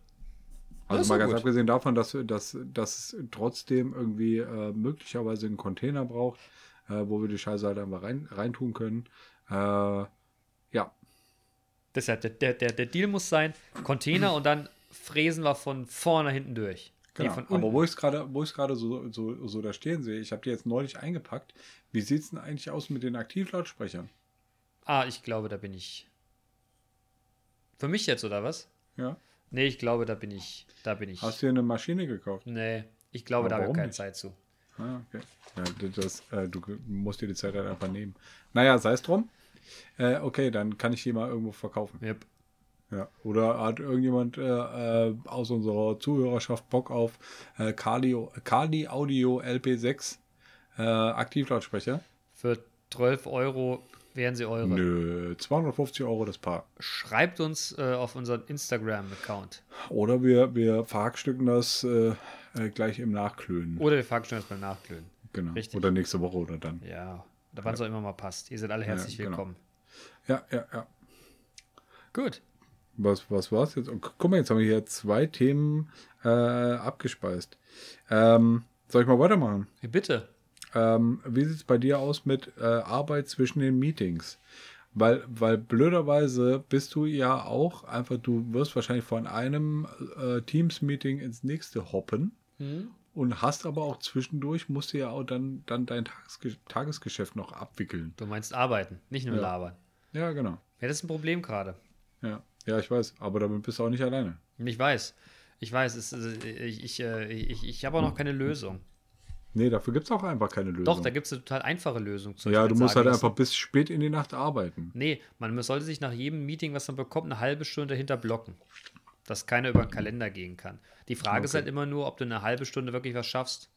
Das Also mal ganz gut. abgesehen davon, dass, dass, dass es trotzdem irgendwie äh, möglicherweise einen Container braucht, äh, wo wir die Scheiße halt einfach rein, reintun können. Äh, ja, Deshalb, der, der, der, der Deal muss sein, Container und dann fräsen wir von vorne nach hinten durch. Genau. Aber wo ich es gerade, wo ich gerade so, so, so da stehen sehe, ich habe die jetzt neulich eingepackt. Wie sieht es denn eigentlich aus mit den Aktivlautsprechern? Ah, ich glaube, da bin ich. Für mich jetzt, oder was? Ja. Nee, ich glaube, da bin ich. Da bin ich. Hast du dir eine Maschine gekauft? Nee, ich glaube, Aber da habe ich keine nicht? Zeit zu. Ah, okay. Ja, das, äh, du musst dir die Zeit halt einfach nehmen. Naja, sei es drum. Äh, okay, dann kann ich die mal irgendwo verkaufen. Yep. Ja. Oder hat irgendjemand äh, äh, aus unserer Zuhörerschaft Bock auf äh, Kali, Kali Audio LP6 äh, Aktivlautsprecher? Für 12 Euro wären sie eure. Nö, 250 Euro das Paar. Schreibt uns äh, auf unseren Instagram-Account. Oder wir, wir verhackstücken das äh, äh, gleich im Nachklönen. Oder wir fragen schon erst beim Nachglühen. genau. richtig. Oder nächste Woche oder dann. Ja, oder wann es auch immer mal passt. Ihr seid alle herzlich genau. willkommen. Ja, ja, ja. Gut. Was, was war's jetzt? Oh, guck mal, jetzt haben wir hier zwei Themen äh, abgespeist. Ähm, soll ich mal weitermachen? Hey, bitte. Ähm, wie sieht es bei dir aus mit äh, Arbeit zwischen den Meetings? Weil, weil blöderweise bist du ja auch einfach, du wirst wahrscheinlich von einem äh, Teams-Meeting ins nächste hoppen und hast aber auch zwischendurch, musst du ja auch dann, dann dein Tagesge Tagesgeschäft noch abwickeln. Du meinst arbeiten, nicht nur Ja. labern. Ja, genau. Ja, das ist ein Problem gerade. Ja. Ja, ich weiß, aber damit bist du auch nicht alleine. Ich weiß. Ich weiß, es, ist- ich, ich, äh, ich, ich habe auch noch keine Lösung. Nee, dafür gibt es auch einfach keine Lösung. Doch, da gibt es eine total einfache Lösung. Zum Ja, du musst sagen halt einfach bis spät in die Nacht arbeiten. Nee, man sollte sich nach jedem Meeting, was man bekommt, eine halbe Stunde dahinter blocken. Dass keiner über den Kalender gehen kann. Die Frage ist Okay. halt immer nur, ob du eine halbe Stunde wirklich was schaffst.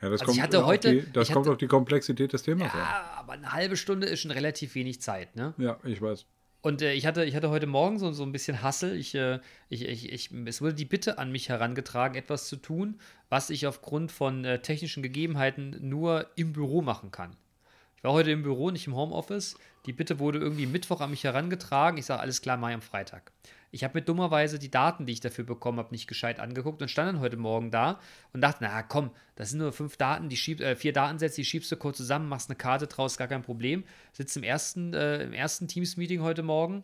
Ja, das Also ich kommt, hatte auf heute- die, das kommt hatte- auf die Komplexität des Themas an. Ja, aber eine halbe Stunde ist schon relativ wenig Zeit, ne? Ja, ich weiß. Und äh, ich, hatte, ich hatte heute Morgen so, so ein bisschen Hassel. Ich, äh, ich, ich, ich, es wurde die Bitte an mich herangetragen, etwas zu tun, was ich aufgrund von äh, technischen Gegebenheiten nur im Büro machen kann. Ich war heute im Büro, nicht im Homeoffice. Die Bitte wurde irgendwie Mittwoch an mich herangetragen. Ich sage, alles klar, mach am Freitag. Ich habe mir dummerweise die Daten, die ich dafür bekommen habe, nicht gescheit angeguckt und stand dann heute Morgen da und dachte, na komm, das sind nur fünf Daten, die schieb, äh, vier Datensätze, die schiebst du kurz zusammen, machst eine Karte draus, gar kein Problem. Sitze im ersten, äh, im ersten Teams-Meeting heute Morgen,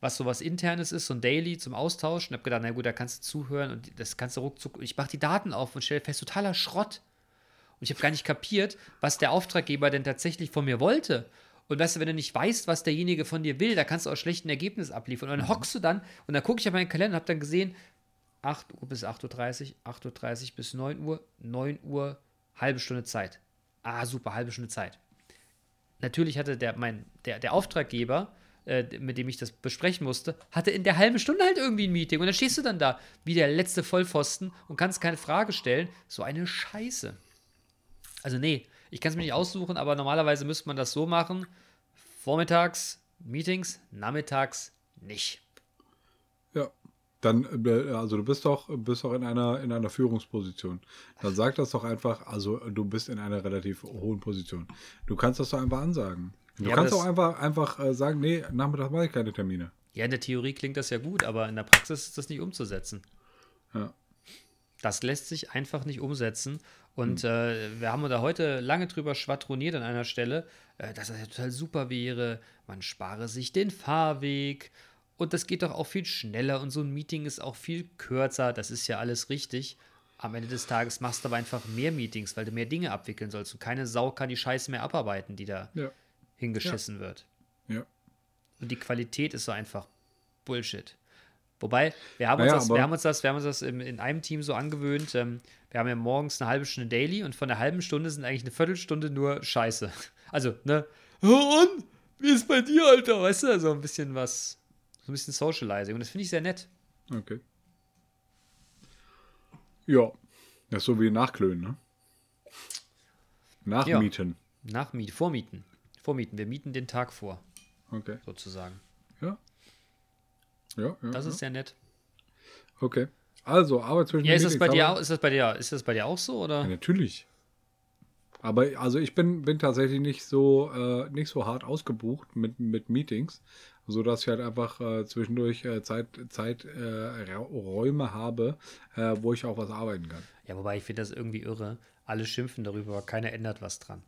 was sowas internes ist, so ein Daily zum Austauschen. habe gedacht, na gut, da kannst du zuhören und das kannst du ruckzuck. Ich mache die Daten auf und stelle fest, totaler Schrott. Und ich habe gar nicht kapiert, was der Auftraggeber denn tatsächlich von mir wollte. Und weißt du, wenn du nicht weißt, was derjenige von dir will, da kannst du auch schlecht ein Ergebnis abliefern. Und dann hockst du dann und dann gucke ich auf meinen Kalender und habe dann gesehen, 8 Uhr bis 8.30 Uhr, 8.30 Uhr bis 9 Uhr, 9 Uhr, halbe Stunde Zeit. Ah, super, halbe Stunde Zeit. Natürlich hatte der, mein, der, der Auftraggeber, äh, mit dem ich das besprechen musste, hatte in der halben Stunde halt irgendwie ein Meeting. Und dann stehst du dann da wie der letzte Vollpfosten und kannst keine Frage stellen. So eine Scheiße. Also nee, ich kann es mir nicht aussuchen, aber normalerweise müsste man das so machen. Vormittags Meetings, nachmittags nicht. Ja. Dann, äh, also du bist doch, bist doch in einer, in einer Führungsposition. Dann sag das doch einfach, also du bist in einer relativ hohen Position. Du kannst das doch einfach ansagen. Du Ja, kannst auch einfach, einfach äh, sagen, nee, Nachmittag mache ich keine Termine. Ja, in der Theorie klingt das ja gut, aber in der Praxis ist das nicht umzusetzen. Ja. Das lässt sich einfach nicht umsetzen. Und äh, wir haben da heute lange drüber schwadroniert an einer Stelle, äh, dass das ja total super wäre. Man spare sich den Fahrweg. Und das geht doch auch viel schneller. Und so ein Meeting ist auch viel kürzer. Das ist ja alles richtig. Am Ende des Tages machst du aber einfach mehr Meetings, weil du mehr Dinge abwickeln sollst. Und keine Sau kann die Scheiße mehr abarbeiten, die da Ja. hingeschissen wird. Ja. Und die Qualität ist so einfach Bullshit. Wobei, wir haben uns Naja, das, aber- wir haben uns das, wir haben uns das in, in einem Team so angewöhnt. Ähm, wir haben ja morgens eine halbe Stunde Daily und von der halben Stunde sind eigentlich eine Viertelstunde nur Scheiße. Also, ne? Und? Wie ist bei dir, Alter? Weißt du, so ein bisschen was, so ein bisschen Socializing. Und das finde ich sehr nett. Okay. Ja. Das ist so wie Nachklönen, ne? Nachmieten. Nachmieten, vormieten. Vormieten. Wir mieten den Tag vor, Okay. sozusagen. Ja. Ja, ja. Das ja. ist sehr nett. Okay. Also, Arbeit zwischen Ja, den ist das bei Meetings, dir auch, ist das bei dir, ist das bei dir auch so, oder? Ja, natürlich. Aber also ich bin, bin tatsächlich nicht so, äh, nicht so hart ausgebucht mit, mit Meetings, sodass ich halt einfach äh, zwischendurch äh, Zeit, Zeit äh, habe, äh, wo ich auch was arbeiten kann. Ja, wobei ich finde das irgendwie irre. Alle schimpfen darüber, aber keiner ändert was dran.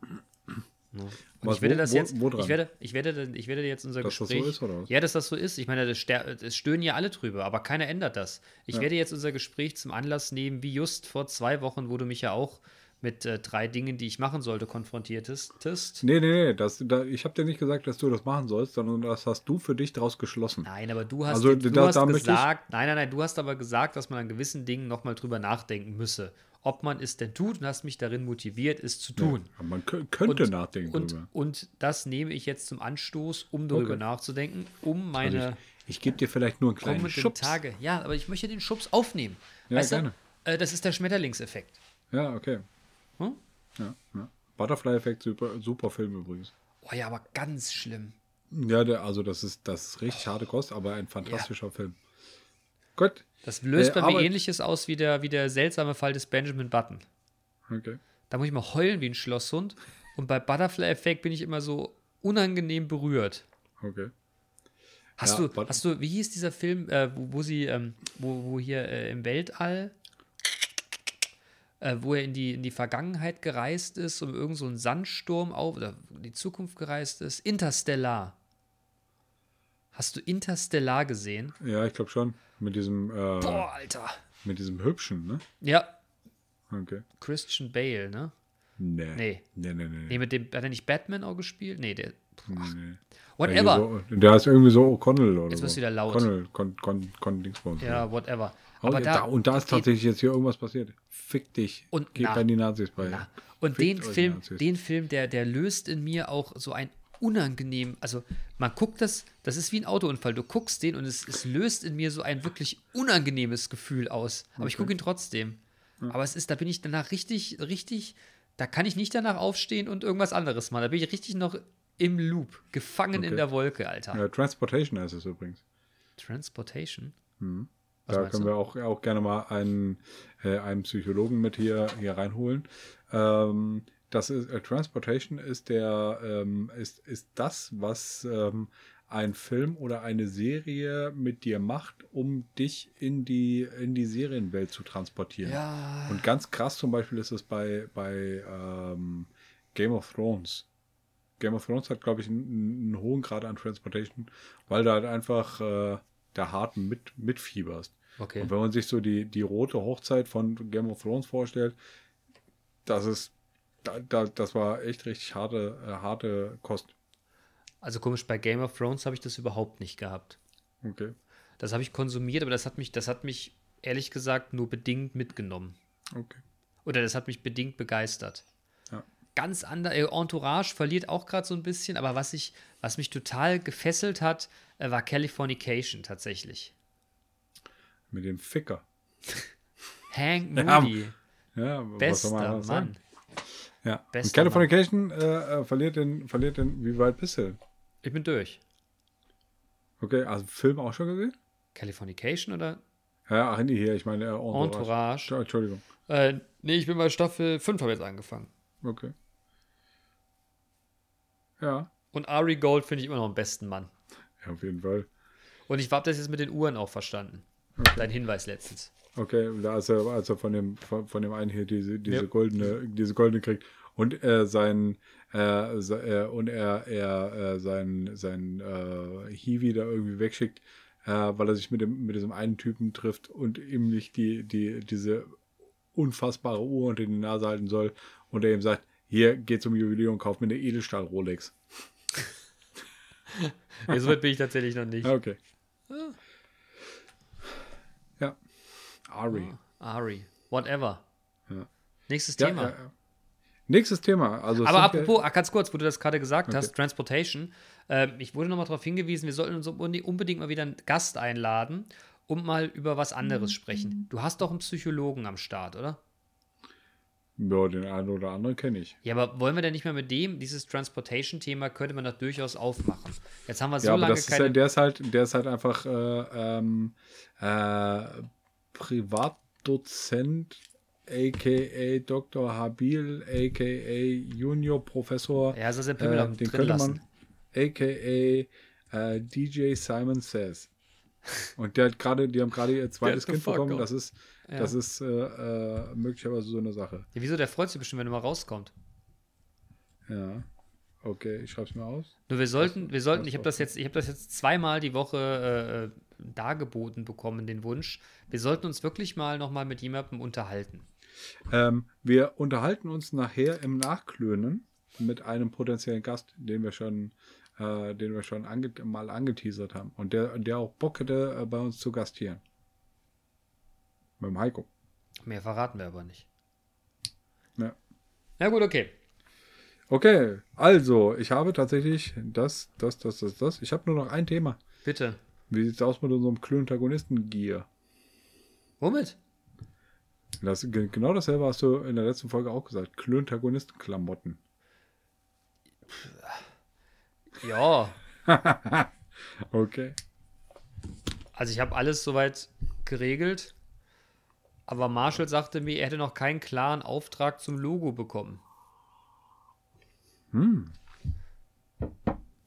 Ne? Und Was, ich werde wo- das wo- jetzt, wo dran? ich werde, ich werde, ich werde jetzt unser Dass das so Gespräch. ist, oder? Ja, dass das so ist. Ich meine, das, es stöhnen ja alle drüber, aber keiner ändert das. Ich Ja. werde jetzt unser Gespräch zum Anlass nehmen, wie just vor zwei Wochen, wo du mich ja auch mit äh, drei Dingen, die ich machen sollte, konfrontiertest. Nee, nee, nee, das, da, ich habe dir nicht gesagt, dass du das machen sollst, sondern das hast du für dich daraus geschlossen. Nein, aber du hast, Also, du da- hast da ich- gesagt, nein, nein, nein, du hast aber gesagt, dass man an gewissen Dingen nochmal drüber nachdenken müsse. Ob man es denn tut und hast mich darin motiviert, es zu tun. Aber man kö- könnte und, nachdenken und. Und das nehme ich jetzt zum Anstoß, um darüber Okay. nachzudenken, um meine Also ich ich gebe dir vielleicht nur einen kleinen Schubs. Tage. Ja, aber ich möchte den Schubs aufnehmen. Ja, weißt gerne. du? Äh, das ist der Schmetterlingseffekt. Ja, okay. Hm? Ja, ja. Butterfly-Effekt, super, super Film übrigens. Oh ja, aber ganz schlimm. Ja, der, also das ist, das ist richtig harte Kost, aber ein fantastischer Film. Gut. Das löst Äh, bei mir ähnliches aus wie der, wie der seltsame Fall des Benjamin Button. Okay. Da muss ich mal heulen wie ein Schlosshund. Und bei Butterfly-Effekt bin ich immer so unangenehm berührt. Okay. Hast, Ja, du, hast du, wie hieß dieser Film, äh, wo, wo sie, ähm, wo, wo hier äh, im Weltall, äh, wo er in die, in die Vergangenheit gereist ist, um irgend so einen Sandsturm auf, oder in die Zukunft gereist ist? Interstellar. Hast du Interstellar gesehen? Ja, ich glaube schon. Mit diesem, äh, Boah, Alter. mit diesem hübschen, ne? Ja, Okay. Christian Bale, ne? Nee. Nee. Nee, nee, nee. Nee, mit dem, hat er nicht Batman auch gespielt? Nee, der, nee, nee. whatever. So, der ist irgendwie so O'Connell oder Jetzt so. wirst du wieder laut. Connell, Con, Con, Con Dingsbums. Ja, whatever. Oh, Aber ja, da, und da ist tatsächlich jetzt hier irgendwas passiert. Fick dich. Und Gib na. bei die Nazis bei. Na, und Fickt den Film, Nazis. den Film, der, der löst in mir auch so ein unangenehm, also man guckt das, das ist wie ein Autounfall. Du guckst den und es, es löst in mir so ein wirklich unangenehmes Gefühl aus. Aber ich gucke ihn trotzdem. Aber es ist, da bin ich danach richtig, richtig, da kann ich nicht danach aufstehen und irgendwas anderes machen. Da bin ich richtig noch im Loop. Gefangen in Okay. der Wolke, Alter. Ja, Transportation heißt es übrigens. Transportation? Was da können du? wir auch, auch gerne mal einen, äh, einen Psychologen mit hier, hier reinholen. Ähm, das ist äh, Transportation ist der ähm, ist, ist das, was ähm, ein Film oder eine Serie mit dir macht, um dich in die in die Serienwelt zu transportieren. Ja. Und ganz krass zum Beispiel ist es bei, bei ähm, Game of Thrones. Game of Thrones hat, glaube ich, einen, einen hohen Grad an Transportation, weil du halt einfach äh, der harten mit, mitfieberst. Okay. Und wenn man sich so die, die rote Hochzeit von Game of Thrones vorstellt, das ist, da, da, das war echt richtig harte, äh, harte Kost. Also komisch, bei Game of Thrones habe ich das überhaupt nicht gehabt. Okay. Das habe ich konsumiert, aber das hat mich, das hat mich ehrlich gesagt nur bedingt mitgenommen. Okay. Oder das hat mich bedingt begeistert. Ja. Ganz anders, äh, Entourage verliert auch gerade so ein bisschen, aber was ich, was mich total gefesselt hat, äh, war Californication tatsächlich. Mit dem Ficker. Hank Ja, Moody, Ja, man bester? Mann. Ja. Und Californication äh, äh, verliert den, verliert den, wie weit bist du? Ich bin durch. Okay, also Film auch schon gesehen? Californication oder Ja, ach nee, hier, ich meine äh, Entourage. Entourage? Entschuldigung. Äh, nee, ich bin bei Staffel 5 habe jetzt angefangen. Okay. Ja, Und Ari Gold finde ich immer noch am besten Mann. ja auf jeden Fall. Und ich habe das jetzt mit den Uhren auch verstanden. Dein Hinweis letztens. Okay, als er, als er von dem von, von dem einen hier diese, diese Ja. goldene diese goldene kriegt und äh, sein äh, se- äh, und er er äh, sein sein äh, Hiwi da irgendwie wegschickt, äh, weil er sich mit dem mit diesem einen Typen trifft und ihm nicht die die diese unfassbare Uhr unter die Nase halten soll und er ihm sagt, hier geht's um Jubiläum, kauf mir eine Edelstahl Rolex. Ja, so weit bin ich tatsächlich noch nicht. Ah, Okay. Ja. Ari. Ari. Whatever. Ja. Nächstes Ja, Thema. ja. Nächstes Thema. Also Aber apropos, ganz kurz, wo du das gerade gesagt Okay. hast, Transportation. ähm, ich wurde nochmal darauf hingewiesen, wir sollten uns unbedingt mal wieder einen Gast einladen und mal über was anderes sprechen. Du hast doch einen Psychologen am Start, oder? Ja, den einen oder anderen kenne ich. Ja, aber wollen wir denn nicht mehr mit dem, dieses Transportation-Thema könnte man doch durchaus aufmachen. Jetzt haben wir so ja, aber lange das ist keine. ja, der ist halt, der ist halt einfach äh, ähm, äh, Privatdozent, aka Dr. Habil, aka Junior Professor. ja, soll den Pimmel äh, den könnte man, aka äh, DJ Simon Says. Und der hat gerade, die haben gerade ihr zweites Kind bekommen. Das ist, Ja. das ist äh, äh, möglicherweise so eine Sache. Ja, wieso? Der freut sich bestimmt, wenn er mal rauskommt. Ja. Okay, ich schreibe es mir aus. Nur wir sollten, wir sollten, ich habe das jetzt, ich habe das jetzt zweimal die Woche äh, dargeboten bekommen, den Wunsch. Wir sollten uns wirklich mal nochmal mit jemandem unterhalten. Ähm, wir unterhalten uns nachher im Nachklönen mit einem potenziellen Gast, den wir schon, äh, den wir schon ange mal angeteasert haben und der, der auch Bock hätte, äh, bei uns zu gastieren. Mit dem Heiko. Mehr verraten wir aber nicht. Ja. Na gut, okay. Okay, also ich habe tatsächlich das, das, das, das, das. Ich habe nur noch ein Thema. Bitte. Wie sieht's aus mit unserem Klöntagonisten-Gear? Womit? Das, ge- genau dasselbe hast du in der letzten Folge auch gesagt. Klöntagonisten-Klamotten. Ja. Okay. Also ich habe alles soweit geregelt. Aber Marshall sagte mir, er hätte noch keinen klaren Auftrag zum Logo bekommen. Hm.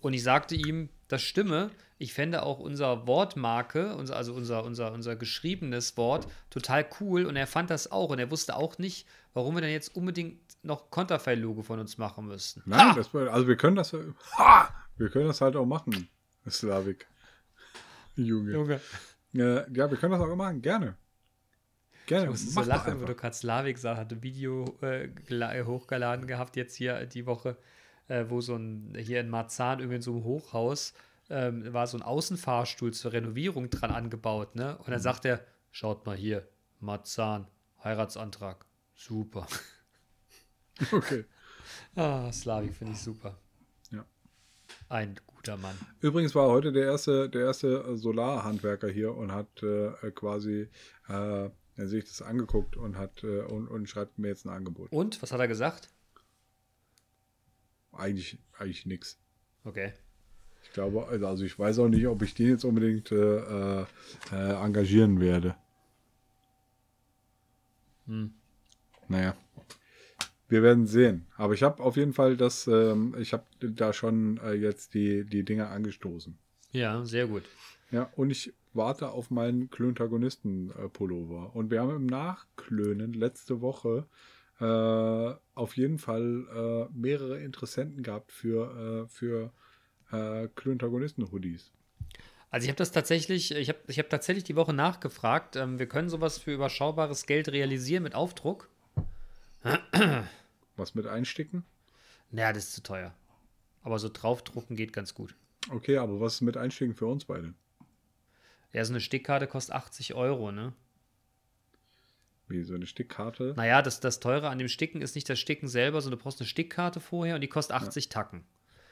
Und ich sagte ihm, das stimme. Ich fände auch unser Wortmarke, unser, also unser, unser, unser geschriebenes Wort, total cool. Und er fand das auch. Und er wusste auch nicht, warum wir denn jetzt unbedingt noch Konterfei-Logo von uns machen müssten. Nein, das, also wir können das, ha! wir können das halt auch machen, Slavik. Junge. Junge. Äh, ja, wir können das auch machen, gerne. Gerne. Ich musste so lachen, wo du gerade Slavik sah, hatte ein Video äh, gela- hochgeladen gehabt, jetzt hier die Woche, äh, wo so ein, hier in Marzahn, irgendwie in so einem Hochhaus, ähm, war so ein Außenfahrstuhl zur Renovierung dran angebaut, ne? Und dann Mhm. sagt er, schaut mal hier, Marzahn, Heiratsantrag. Super. Okay. Ah, Slavik finde ich super. Ja. Ein guter Mann. Übrigens war heute der erste, der erste Solarhandwerker hier und hat äh, quasi äh, er sich das angeguckt und hat äh, und, und schreibt mir jetzt ein Angebot. Und, was hat er gesagt? Eigentlich, eigentlich nix. Okay. Ich glaube, also also ich weiß auch nicht, ob ich den jetzt unbedingt äh, äh, äh, engagieren werde. Hm. Naja. Wir werden sehen. Aber ich habe auf jeden Fall das, ähm, ich habe da schon äh, jetzt die, die Dinge angestoßen. Ja, sehr gut. Ja, und ich warte auf meinen Klöntagonisten-Pullover. Und wir haben im Nachklönen letzte Woche äh, auf jeden Fall äh, mehrere Interessenten gehabt für, äh, für äh, Klöntagonisten-Hoodies. Also ich habe das tatsächlich, ich habe ich hab tatsächlich die Woche nachgefragt. Ähm, wir können sowas für überschaubares Geld realisieren mit Aufdruck. Was mit einsticken? Naja, das ist zu teuer. Aber so draufdrucken geht ganz gut. Okay, aber was ist mit Einstiegen für uns beide? Ja, so eine Stickkarte kostet 80 Euro, ne? Wie so eine Stickkarte? Naja, das, das Teure an dem Sticken ist nicht das Sticken selber, sondern du brauchst eine Stickkarte vorher und die kostet 80 Tacken.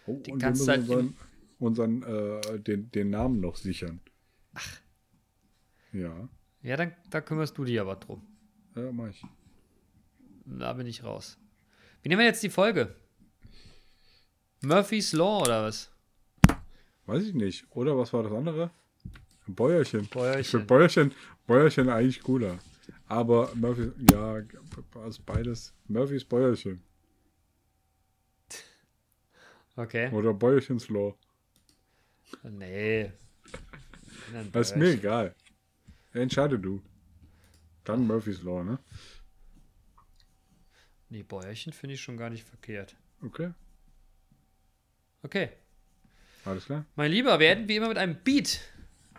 Oh, die und kannst wir müssen halt unseren, unseren äh, den, den Namen noch sichern. Ach. Ja, Ja, dann da kümmerst du dich aber drum. ja, mach ich. Da bin ich raus. Wie nehmen wir jetzt die Folge? Murphy's Law oder was? Weiß ich nicht. Oder was war das andere? Bäuerchen. Bäuerchen. Ich finde Bäuerchen, Bäuerchen eigentlich cooler. Aber Murphy, ja, also beides. Murphys Bäuerchen. Okay. Oder Bäuerchens Law. Nee. Das ist mir egal. Entscheide du. Dann Murphys Law, ne? Nee, Bäuerchen finde ich schon gar nicht verkehrt. Okay, Okay. alles klar. Mein Lieber, wir enden wie immer mit einem Beat.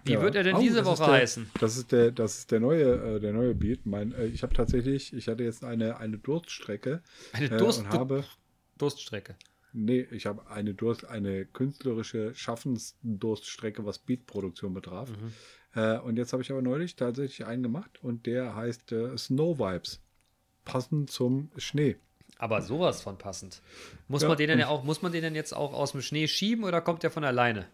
Wie Ja. wird er denn Oh, diese Woche der, heißen? Das ist der, das ist der neue, äh, der neue Beat. Mein, äh, ich habe tatsächlich, ich hatte jetzt eine, eine Durststrecke Eine äh, Durst und habe, Durststrecke. nee, ich habe eine Durst, eine künstlerische Schaffensdurststrecke, was Beatproduktion betraf. Mhm. Äh, und jetzt habe ich aber neulich tatsächlich einen gemacht und der heißt äh, Snow Vibes. Passend zum Schnee. Aber sowas von passend. Muss Ja, man den denn ja auch, muss man den denn jetzt auch aus dem Schnee schieben oder kommt der von alleine?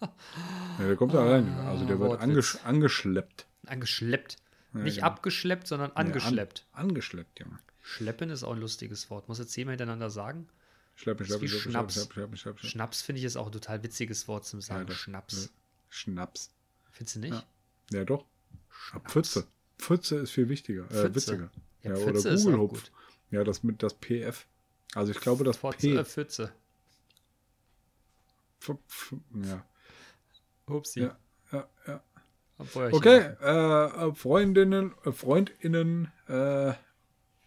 Ja, der kommt da rein. Also der wird Wortwitz. angesch angeschleppt. Angeschleppt. Ja, Nicht genau. abgeschleppt, sondern angeschleppt. Ja, an, angeschleppt, Junge. Schleppen ist auch ein lustiges Wort. Muss jetzt zehnmal hintereinander sagen. Schleppen, schleppen, schleppen, Schnaps. schleppen, schleppen, schleppen, schleppen. Schnaps finde ich ist auch ein total witziges Wort zum Sagen. das- Schnaps. Schnaps. Findest du nicht? Ja, doch. Schnaps. Pfütze. Pfütze ist viel wichtiger, äh, witziger. Ja, Ja, Pfütze oder gut. Ja, das mit das PF. Also ich glaube, das Fotze, P. Pfütze. F- F- ja. Upsi. Ja, ja, ja. Okay, äh, Freundinnen, äh, Freundinnen, äh,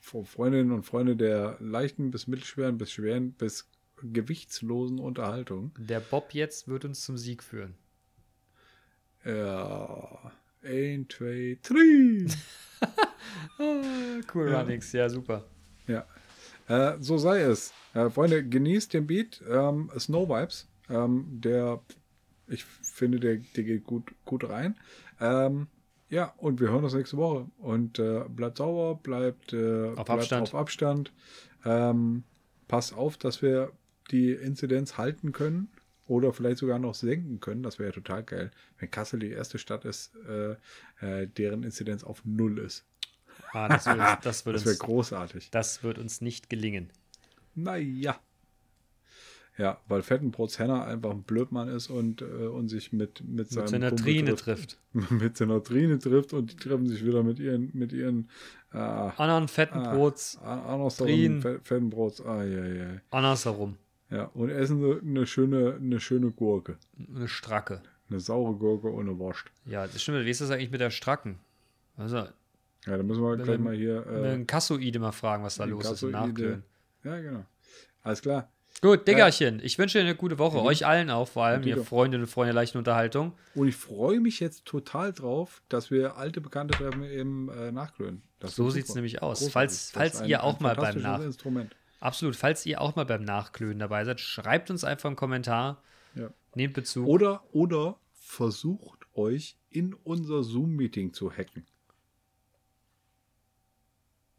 Fre- Freundinnen und Freunde der leichten bis mittelschweren bis schweren bis gewichtslosen Unterhaltung. Der Bob jetzt wird uns zum Sieg führen. Ja. Ein, zwei, drei. Cool Ja. Runnings, ja, super. Ja. Äh, so sei es. Äh, Freunde, genießt den Beat. Ähm, Snow Vibes. Ähm, der, ich finde, der, der geht gut, gut rein. Ähm, ja, und wir hören uns nächste Woche. Und äh, bleibt sauber, bleibt, äh, bleibt Abstand. auf Abstand. Ähm, passt auf, dass wir die Inzidenz halten können oder vielleicht sogar noch senken können. Das wäre ja total geil, wenn Kassel die erste Stadt ist, äh, äh, deren Inzidenz auf Null ist. Ah, das uns- das wird, Das wäre großartig. das wird uns nicht gelingen. Naja. Ja, weil Fettenbrotz Henner einfach ein Blödmann ist und, äh, und sich mit, mit, seinem Mit seiner Kumpel Trine trifft. mit seiner Trine trifft und die treffen sich wieder mit ihren, mit ihren äh, Anderen fetten Ah. Brots, anderseren Trinen. Fe- Fettenbrots. Ah, ja, ja. andersherum. ja, und essen so eine schöne, eine schöne Gurke. Eine Stracke. Eine saure Gurke ohne Wurst. Ja, das stimmt. Wie ist das eigentlich mit der Stracken? Also, Ja, da müssen wir gleich wir- mal hier. äh, Äh, einen Kassoide mal fragen, was da los ist Kassoide. nachklönen. ja, genau. Alles klar. Gut, Diggerchen, ich wünsche dir eine gute Woche. Euch allen auch, vor allem, ihr. Freundinnen und Freunde der leichten Unterhaltung. Und ich freue mich jetzt total drauf, dass wir alte Bekannte treffen im äh, Nachklönen. Das So sieht's super. nämlich aus. Großartig. Falls- falls ein- ihr auch mal beim Nach- Instrument. Absolut. Falls ihr auch mal beim Nachklönen dabei seid, schreibt uns einfach einen Kommentar. Ja. Nehmt Bezug. Oder, oder versucht euch in unser Zoom-Meeting zu hacken.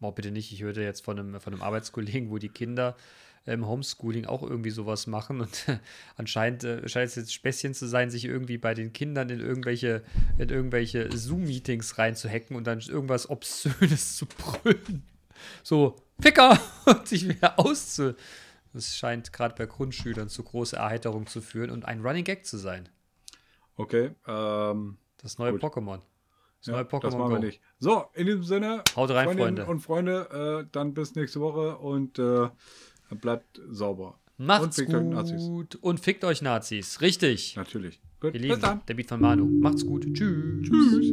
Oh, bitte nicht. Ich hörte jetzt von einem, von einem Arbeitskollegen, wo die Kinder im Homeschooling auch irgendwie sowas machen. Und anscheinend äh, scheint es jetzt Späßchen zu sein, sich irgendwie bei den Kindern in irgendwelche, in irgendwelche Zoom-Meetings reinzuhacken und dann irgendwas Obszönes zu brüllen. So, Ficker! Und sich wieder auszu. Das scheint gerade bei Grundschülern zu großer Erheiterung zu führen und ein Running Gag zu sein. Okay. Ähm, das neue gut. Pokémon. Das ja, neue Pokémon. Das machen Go. wir nicht. So, in diesem Sinne. Haut rein, Freunde. Und Freunde, äh, dann bis nächste Woche und. Äh, Bleibt sauber. Macht's und gut und fickt euch Nazis. Richtig. Natürlich. Gut. Ihr Lieben, der Beat von Manu. Macht's gut. Tschüss. Tschüss.